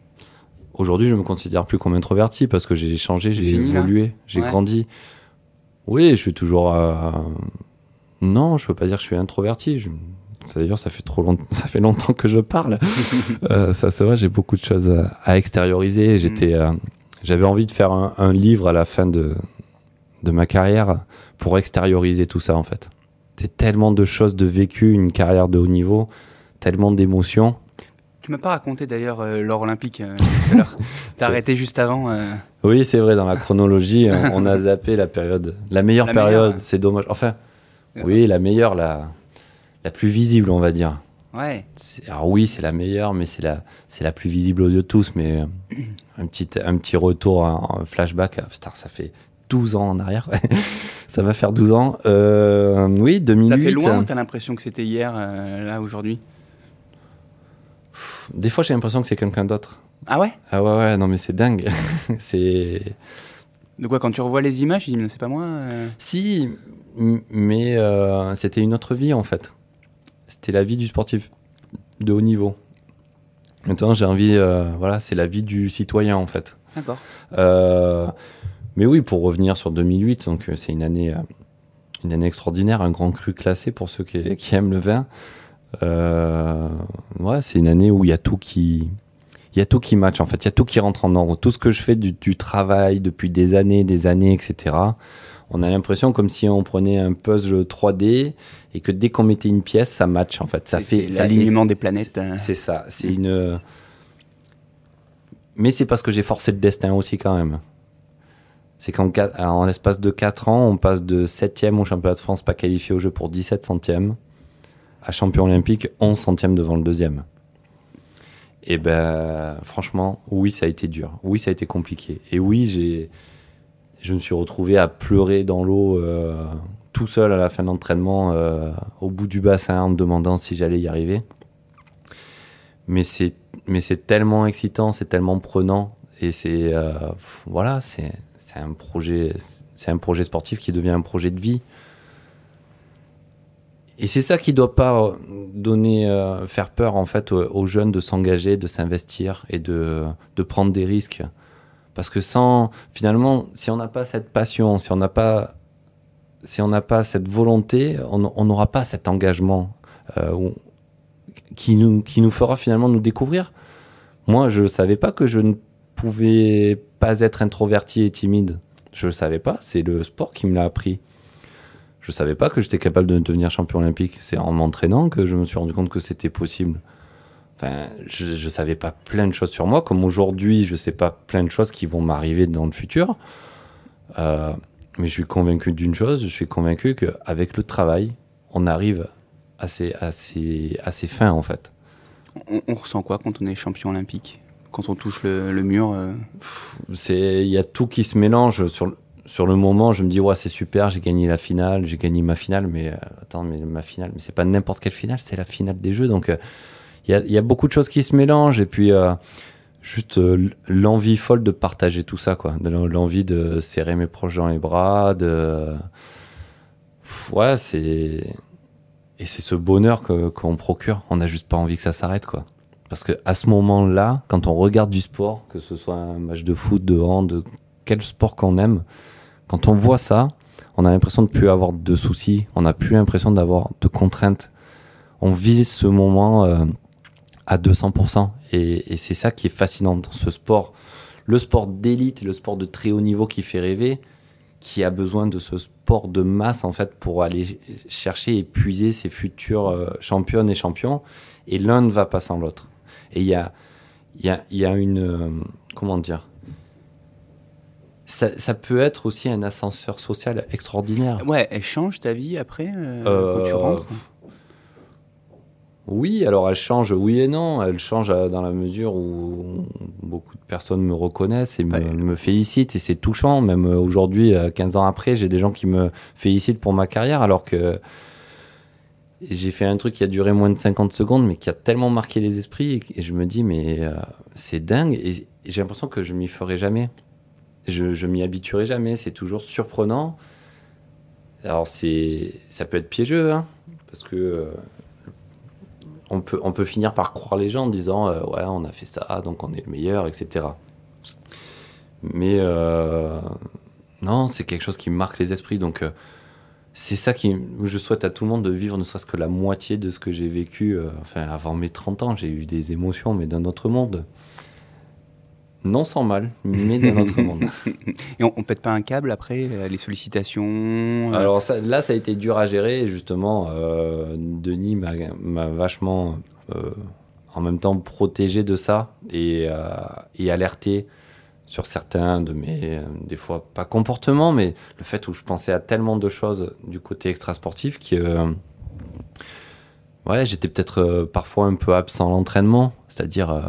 Aujourd'hui, je me considère plus comme introverti parce que j'ai changé, j'ai évolué, j'ai grandi. Oui, je suis toujours. Euh, non, je peux pas dire que je suis introverti. D'ailleurs, ça fait trop longtemps, ça fait longtemps que je parle. euh, ça, c'est vrai, j'ai beaucoup de choses à, extérioriser. J'étais, mm. euh, j'avais envie de faire un, un, livre à la fin de de ma carrière pour extérioriser tout ça, en fait c'est tellement de choses de vécu, une carrière de haut niveau, tellement d'émotions. Tu m'as pas raconté d'ailleurs euh, l'or olympique. T'as arrêté juste avant. Oui, c'est vrai. Dans la chronologie, on a zappé la période, la meilleure période. C'est dommage. Enfin, oui, la meilleure, la la plus visible, on va dire. Ouais. Alors oui, c'est la meilleure, mais c'est la c'est la plus visible aux yeux de tous. Mais un petit un petit retour, un flashback. Ah, putain, ça fait 12 ans en arrière. ça va faire 12 ans. Euh, oui, 2008. Ça fait loin ou t'as l'impression que c'était hier, euh, là, aujourd'hui? Des fois, j'ai l'impression que c'est quelqu'un d'autre. Ah ouais? Ah ouais, ouais, non, mais c'est dingue. c'est. De quoi, quand tu revois les images, tu dis, mais c'est pas moi euh? Si, mais c'était une autre vie, en fait. C'était la vie du sportif de haut niveau. Maintenant, j'ai envie. voilà, c'est la vie du citoyen, en fait. D'accord. Mais oui, pour revenir sur 2008, donc euh, c'est une année, euh, une année extraordinaire, un grand cru classé pour ceux qui, aiment le vin. Euh, ouais, c'est une année où il y a tout qui, il y a tout qui match en fait, il y a tout qui rentre en ordre. Tout ce que je fais du, travail depuis des années, des années, etc. On a l'impression comme si on prenait un puzzle 3D et que dès qu'on mettait une pièce, ça match en fait. Ça fait l'alignement des planètes. Hein. C'est ça. C'est une. Mais c'est parce que j'ai forcé le destin aussi quand même. C'est qu'en l'espace de 4 ans, on passe de 7e au championnat de France pas qualifié au jeu pour 17 centièmes à champion olympique 11 centièmes devant le deuxième. Et ben franchement, oui, ça a été dur. Oui, ça a été compliqué. Et oui, j'ai je me suis retrouvé à pleurer dans l'eau euh, tout seul à la fin de l'entraînement euh, au bout du bassin en me demandant si j'allais y arriver. Mais c'est mais c'est tellement excitant, c'est tellement prenant et c'est euh, voilà, c'est un projet, c'est un projet sportif qui devient un projet de vie. et c'est ça qui doit pas donner, faire peur en fait aux, jeunes de s'engager, de s'investir et de, de, prendre des risques. Parce que sans, finalement, si on n'a pas cette passion, si on n'a pas, si on n'a pas cette volonté, on n'aura pas cet engagement euh, qui nous, qui nous fera finalement nous découvrir. Moi, je savais pas que je ne pouvais pas être introverti et timide. Je le savais pas. C'est le sport qui me l'a appris je savais pas que j'étais capable de devenir champion olympique. C'est en m'entraînant que je me suis rendu compte que c'était possible. Enfin, je, ne savais pas plein de choses sur moi, comme aujourd'hui, je sais pas plein de choses qui vont m'arriver dans le futur. Euh, mais je suis convaincu d'une chose, je suis convaincu qu'avec le travail, on arrive à ces, à ces, fins, en fait. On, ressent quoi quand on est champion olympique? Quand on touche le, mur euh Il y a tout qui se mélange. Sur, sur le moment, je me dis, ouais, c'est super, j'ai gagné la finale, j'ai gagné ma finale, mais euh, attends, mais ma finale, mais c'est pas n'importe quelle finale, c'est la finale des jeux. Donc, il euh, y, a, beaucoup de choses qui se mélangent, et puis euh, juste l'envie folle de partager tout ça, quoi. L'envie de serrer mes proches dans les bras, de. Ouais, c'est. Et c'est ce bonheur qu'on procure. On n'a juste pas envie que ça s'arrête, quoi. Parce que à ce moment-là, quand on regarde du sport, que ce soit un match de foot, de hand, quel sport qu'on aime, quand on voit ça, on a l'impression de plus avoir de soucis, on n'a plus l'impression d'avoir de contraintes. On vit ce moment euh, à 200%. Et, c'est ça qui est fascinant dans ce sport. Le sport d'élite le sport de très haut niveau qui fait rêver, qui a besoin de ce sport de masse en fait pour aller chercher et puiser ses futurs euh, championnes et champions. Et l'un ne va pas sans l'autre. Et il y a, y, a, y a une. Euh, comment dire? Ça, peut être aussi un ascenseur social extraordinaire. Ouais, elle change ta vie après euh, quand tu euh, rentres Oui, alors elle change, oui et non. Elle change euh, dans la mesure où beaucoup de personnes me reconnaissent et me, félicitent et c'est touchant. Même aujourd'hui, 15 ans après, j'ai des gens qui me félicitent pour ma carrière alors que j'ai fait un truc qui a duré moins de 50 secondes mais qui a tellement marqué les esprits et je me dis mais c'est dingue et j'ai l'impression que je m'y ferai jamais je, je m'y habituerai jamais. C'est toujours surprenant. Alors c'est, ça peut être piégeux, hein, parce que euh, on peut, on peut finir par croire les gens en disant euh, ouais on a fait ça donc on est le meilleur, etc. Mais euh, non, c'est quelque chose qui marque les esprits. Donc c'est ça qui, je souhaite à tout le monde de vivre ne serait-ce que la moitié de ce que j'ai vécu. enfin avant mes 30 ans, j'ai eu des émotions mais d'un autre monde. Non sans mal, mais dans notre monde. Et on, pète pas un câble après euh, les sollicitations euh Alors là, ça a été dur à gérer. justement, euh, Denis m'a vachement, en même temps, protégé de ça et, et, alerté sur certains de mes, des fois pas comportements, mais le fait où je pensais à tellement de choses du côté extrasportif que ouais, j'étais peut-être parfois un peu absent à l'entraînement, c'est-à-dire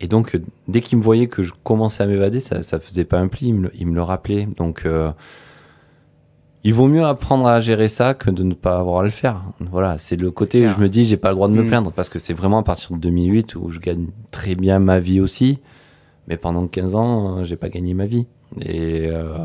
et donc, dès qu'il me voyait que je commençais à m'évader, ça, ça faisait pas un pli, il me, le rappelait. Donc, euh, il vaut mieux apprendre à gérer ça que de ne pas avoir à le faire. Voilà, c'est le côté où je me dis, j'ai pas le droit de me mm. plaindre, parce que c'est vraiment à partir de 2008 où je gagne très bien ma vie aussi. Mais pendant 15 ans, j'ai pas gagné ma vie. Et euh,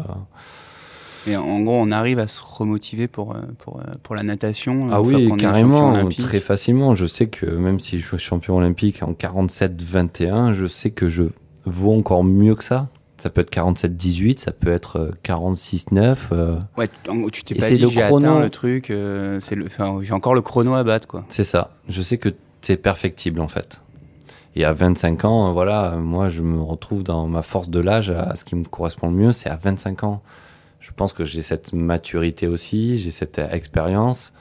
et en gros, on arrive à se remotiver pour, euh, pour, euh, pour la natation. Ah oui, carrément, très facilement. Je sais que même si je suis champion olympique en 47-21, je sais que je vaux encore mieux que ça. Ça peut être 47-18, ça peut être 46-9. Euh, ouais, tu t'es pas dit j'ai atteint le truc, le, j'ai encore le chrono à battre. quoi. C'est ça. Je sais que c'est perfectible en fait. Et à 25 ans, voilà, moi je me retrouve dans ma force de l'âge, à ce qui me correspond le mieux, c'est à 25 ans je pense que j'ai cette maturité aussi, j'ai cette expérience,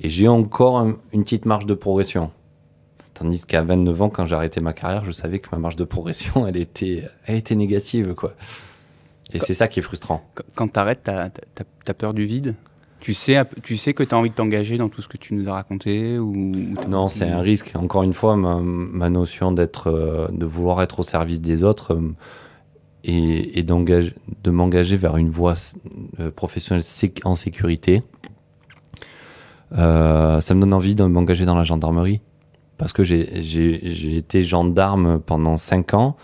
et j'ai encore une petite marge de progression. Tandis qu'à 29 ans, quand j'ai arrêté ma carrière, je savais que ma marge de progression, elle était, elle était négative, quoi. Et c'est ça qui est frustrant. Quand tu arrêtes, tu as, peur du vide? Tu sais, tu sais que tu as envie de t'engager dans tout ce que tu nous as raconté ou, Non, c'est un risque. Encore une fois, ma, ma notion d'être, euh, de vouloir être au service des autres euh, et, de m'engager vers une voie euh, professionnelle en sécurité. Euh, ça me donne envie de m'engager dans la gendarmerie parce que j'ai été gendarme pendant 5 ans.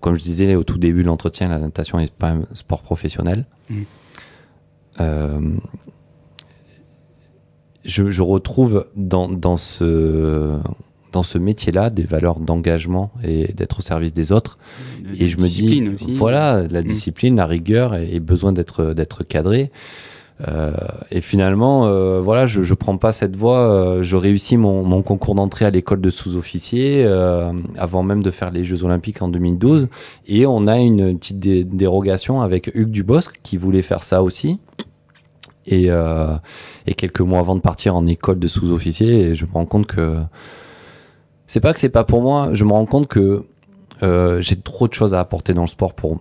Comme je disais au tout début de l'entretien, la natation n'est pas un sport professionnel. Mmh. Euh, je, je retrouve dans, dans ce dans ce métier-là des valeurs d'engagement et d'être au service des autres. Et je me dis, discipline aussi. voilà, la Mm. discipline, la rigueur et, et besoin d'être d'être cadré. Euh, et finalement, euh, voilà, je, je prends pas cette voie. euh, je réussis mon, mon concours d'entrée à l'école de sous-officier avant même de faire les Jeux Olympiques en 2012. Et on a une petite dé- dérogation avec Hugues Dubosc qui voulait faire ça aussi. Et, et quelques mois avant de partir en école de sous-officier, je me rends compte que c'est pas que c'est pas pour moi. Je me rends compte que euh, j'ai trop de choses à apporter dans le sport pour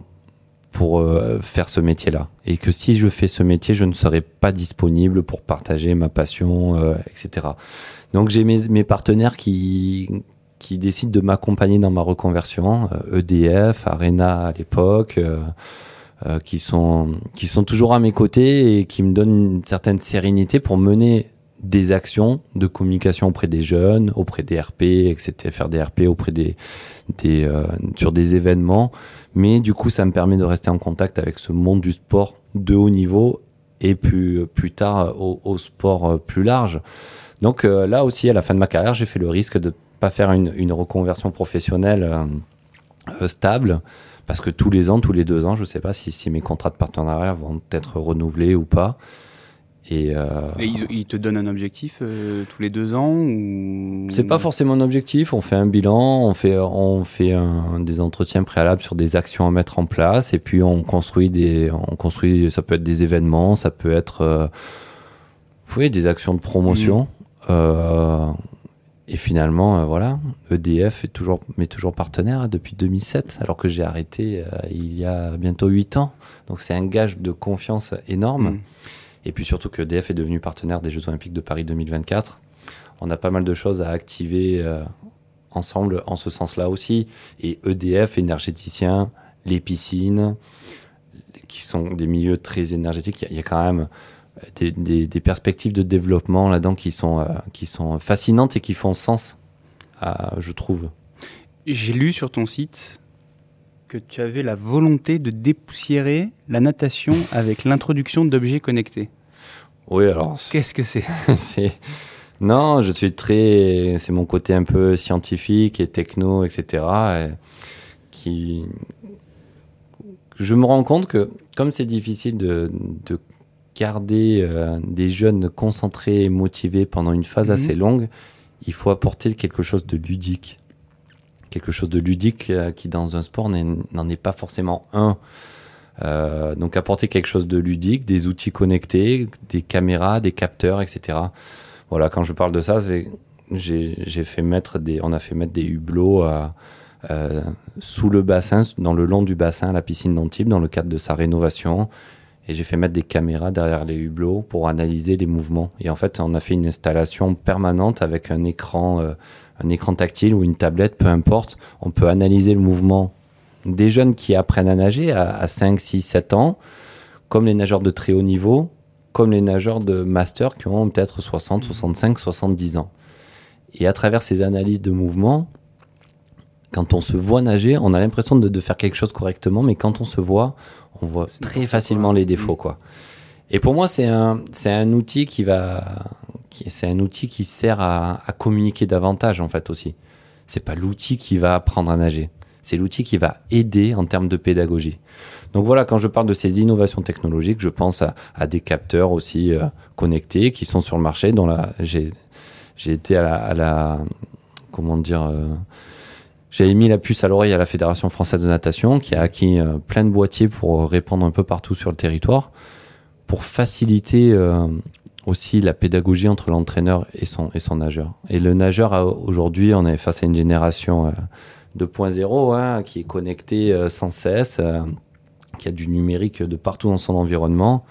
pour euh, faire ce métier-là. Et que si je fais ce métier, je ne serai pas disponible pour partager ma passion, euh, etc. Donc j'ai mes, partenaires qui, qui décident de m'accompagner dans ma reconversion, EDF, Arena à l'époque, qui, sont, qui sont toujours à mes côtés et qui me donnent une certaine sérénité pour mener des actions de communication auprès des jeunes, auprès des RP, etc. Faire des RP auprès des, des, euh, sur des événements. Mais du coup, ça me permet de rester en contact avec ce monde du sport de haut niveau et plus, plus tard au, au sport euh, plus large. Donc euh, là aussi, à la fin de ma carrière, j'ai fait le risque de pas faire une, reconversion professionnelle euh, euh, stable parce que tous les ans, tous les deux ans, je sais pas si, si mes contrats de partenariat vont être renouvelés ou pas. Et, euh, Et ils, ils te donnent un objectif euh, tous les deux ans ou? C'est pas forcément un objectif. On fait un bilan, on fait, on fait un- des entretiens préalables sur des actions à mettre en place, et puis on construit des, on construit. Ça peut être des événements, ça peut être, euh, des actions de promotion. Euh, et finalement, euh, voilà, EDF est toujours, mais toujours partenaire hein, depuis 2007, alors que j'ai arrêté il y a bientôt 8 ans. Donc c'est un gage de confiance énorme. Mm. Et puis surtout que EDF est devenu partenaire des Jeux Olympiques de Paris 2024. On a pas mal de choses à activer euh, ensemble en ce sens-là aussi. Et EDF, énergéticien, les piscines, qui sont des milieux très énergétiques, il y a- quand même euh, des, perspectives de développement là-dedans qui sont, euh, qui sont fascinantes et qui font sens, je trouve. J'ai lu sur ton site que tu avais la volonté de dépoussiérer la natation avec l'introduction d'objets connectés. Oui, alors Qu'est-ce que c'est non, je suis très, c'est mon côté un peu scientifique et techno, etc. et qui, je me rends compte que comme c'est difficile de, de garder euh, des jeunes concentrés et motivés pendant une phase Mhm. assez longue, il faut apporter quelque chose de ludique, quelque chose de ludique euh, qui dans un sport n'en est pas forcément un. Euh, donc apporter quelque chose de ludique, des outils connectés, des caméras, des capteurs, etc. Voilà, quand je parle de ça, j'ai fait mettre des, on a fait mettre des hublots à, euh, sous le bassin, dans le long du bassin, à la piscine d'Antibes, dans le cadre de sa rénovation. Et j'ai fait mettre des caméras derrière les hublots pour analyser les mouvements. Et en fait, on a fait une installation permanente avec un écran, euh, un écran tactile ou une tablette, peu importe. On peut analyser le mouvement des jeunes qui apprennent à nager à, à 5, 6, 7 ans, comme les nageurs de très haut niveau, comme les nageurs de master qui ont peut-être 60, 65, 70 ans. Et à travers ces analyses de mouvement, quand on se voit nager, on a l'impression de, de faire quelque chose correctement, mais quand on se voit, on voit très facilement quoi. les défauts, Mm. quoi. Et pour moi, c'est un, c'est un outil qui va, qui, c'est un outil qui sert à, à communiquer davantage, en fait, aussi. C'est pas l'outil qui va apprendre à nager. C'est l'outil qui va aider en termes de pédagogie. Donc voilà, quand je parle de ces innovations technologiques, je pense à, des capteurs aussi euh, connectés qui sont sur le marché. Dont j'ai, été à la, comment dire, euh, j'avais mis la puce à l'oreille à la Fédération française de natation qui a acquis euh, plein de boîtiers pour répandre un peu partout sur le territoire pour faciliter euh, aussi la pédagogie entre l'entraîneur et son, et son nageur. Et le nageur, aujourd'hui, on est face à une génération euh, 2.0 hein, qui est connectée euh, sans cesse, euh, qui a du numérique de partout dans son environnement.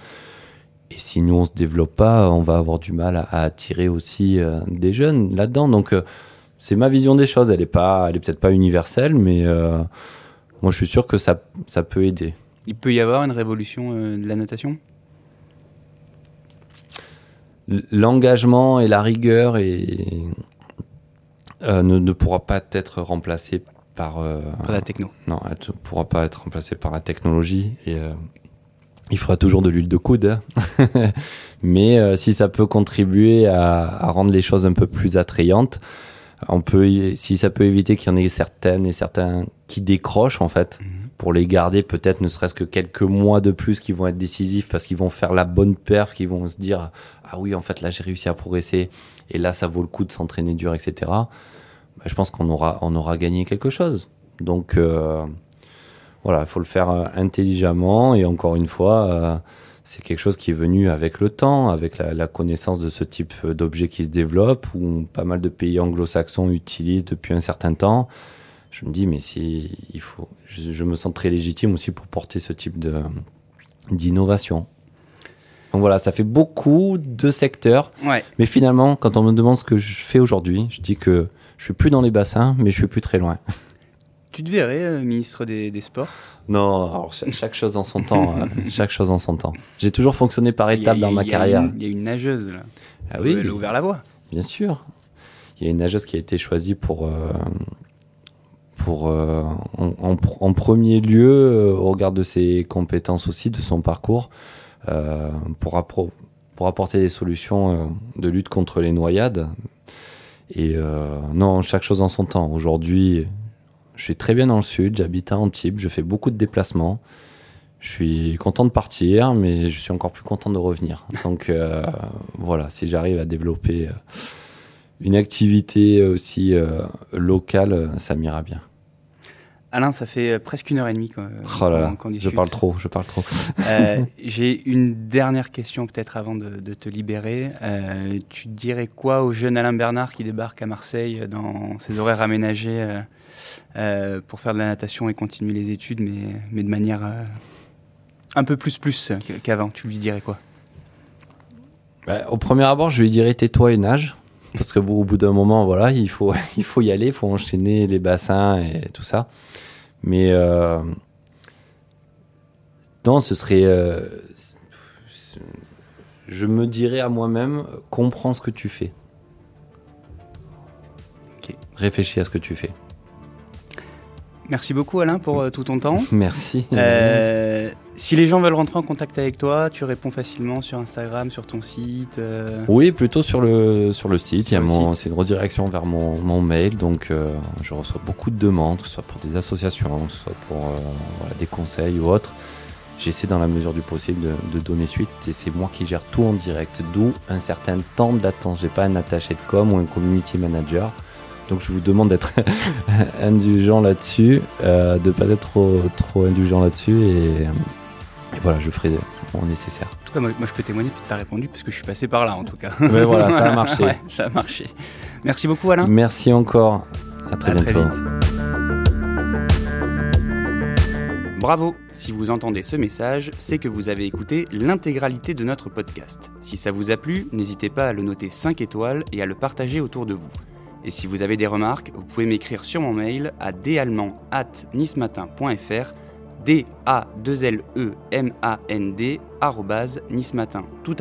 Et si nous, on se développe pas, on va avoir du mal à, à attirer aussi euh, des jeunes là-dedans. Donc, c'est ma vision des choses. Elle est pas, elle est peut-être pas universelle, mais euh, moi, je suis sûr que ça, ça peut aider. Il peut y avoir une révolution euh, de la natation? L'engagement et la rigueur et, ne, ne pourra pas être remplacé par. euh, Pas la techno. non, elle ne pourra pas être remplacé par la technologie. Et, euh, Il fera toujours de l'huile de coude, hein. mais euh, si ça peut contribuer à, rendre les choses un peu plus attrayantes, on peut, si ça peut éviter qu'il y en ait certaines et certains qui décrochent en fait, mhm. pour les garder peut-être ne serait-ce que quelques mois de plus qui vont être décisifs parce qu'ils vont faire la bonne perf, qui vont se dire ah oui en fait là j'ai réussi à progresser et là ça vaut le coup de s'entraîner dur etc. Bah, je pense qu'on aura on aura gagné quelque chose. Donc euh, voilà, il faut le faire euh, intelligemment et encore une fois, euh, c'est quelque chose qui est venu avec le temps, avec la, connaissance de ce type d'objet qui se développe, où pas mal de pays anglo-saxons utilisent depuis un certain temps. Je me dis, mais si il faut, je, me sens très légitime aussi pour porter ce type d'innovation. Donc voilà, ça fait beaucoup de secteurs. Mais finalement, quand on me demande ce que je fais aujourd'hui, je dis que je suis plus dans les bassins, mais je suis plus très loin. Tu te verrais euh, ministre des, Sports? Non, alors chaque, chose en son temps. Hein. chaque chose en son temps. J'ai toujours fonctionné par étapes dans ma carrière. Il y a une nageuse là. Ah oui. Elle a ouvert la voie. Bien sûr. Il y a une nageuse qui a été choisie pour. Euh, pour euh, en, premier lieu, au regard de ses compétences aussi, de son parcours, pour, pour apporter des solutions de lutte contre les noyades. Et non, chaque chose en son temps. Aujourd'hui, je suis très bien dans le sud, j'habite à Antibes, je fais beaucoup de déplacements. Je suis content de partir, mais je suis encore plus content de revenir. Donc euh, voilà, si j'arrive à développer euh, une activité aussi euh, locale, ça m'ira bien. Alain, ça fait presque une heure et demie qu'on oh Je parle trop, je parle trop. J'ai une dernière question peut-être avant de, de, te libérer. tu dirais quoi au jeune Alain Bernard qui débarque à Marseille dans ses horaires aménagés euh, pour faire de la natation et continuer les études, mais, mais de manière euh, un peu plus plus qu'avant? Tu lui dirais quoi? Bah, Au premier abord, je lui dirais tais-toi et nage. Parce que au bout d'un moment, voilà, il faut, il faut y aller, il faut enchaîner les bassins et tout ça. Mais euh, non, ce serait. je me dirais à moi-même, comprends ce que tu fais. Réfléchis à ce que tu fais. Merci beaucoup Alain pour euh, tout ton temps. Merci. Euh, si les gens veulent rentrer en contact avec toi, tu réponds facilement sur Instagram, sur ton site euh Oui, plutôt sur le, sur le site. Il c'est une redirection vers mon, mon mail. Donc je reçois beaucoup de demandes, que ce soit pour des associations, que ce soit pour des conseils ou autres. J'essaie dans la mesure du possible de, de donner suite et c'est moi qui gère tout en direct, d'où un certain temps d'attente. J'ai pas un attaché de com ou un community manager. Donc je vous demande d'être indulgent là-dessus, euh, de pas être trop, trop indulgent là-dessus et, voilà, je ferai mon nécessaire. En tout cas, moi, je peux témoigner que tu as répondu parce que je suis passé par là en tout cas. Mais voilà, ça a marché. ça a marché. Merci beaucoup Alain. Merci encore. À très bientôt. Bravo Si vous entendez ce message, c'est que vous avez écouté l'intégralité de notre podcast. Si ça vous a plu, n'hésitez pas à le noter 5 étoiles et à le partager autour de vous. Et si vous avez des remarques, vous pouvez m'écrire sur mon mail à dasallemand@nismatin.fr d a 2 l e m a n d nismatin tout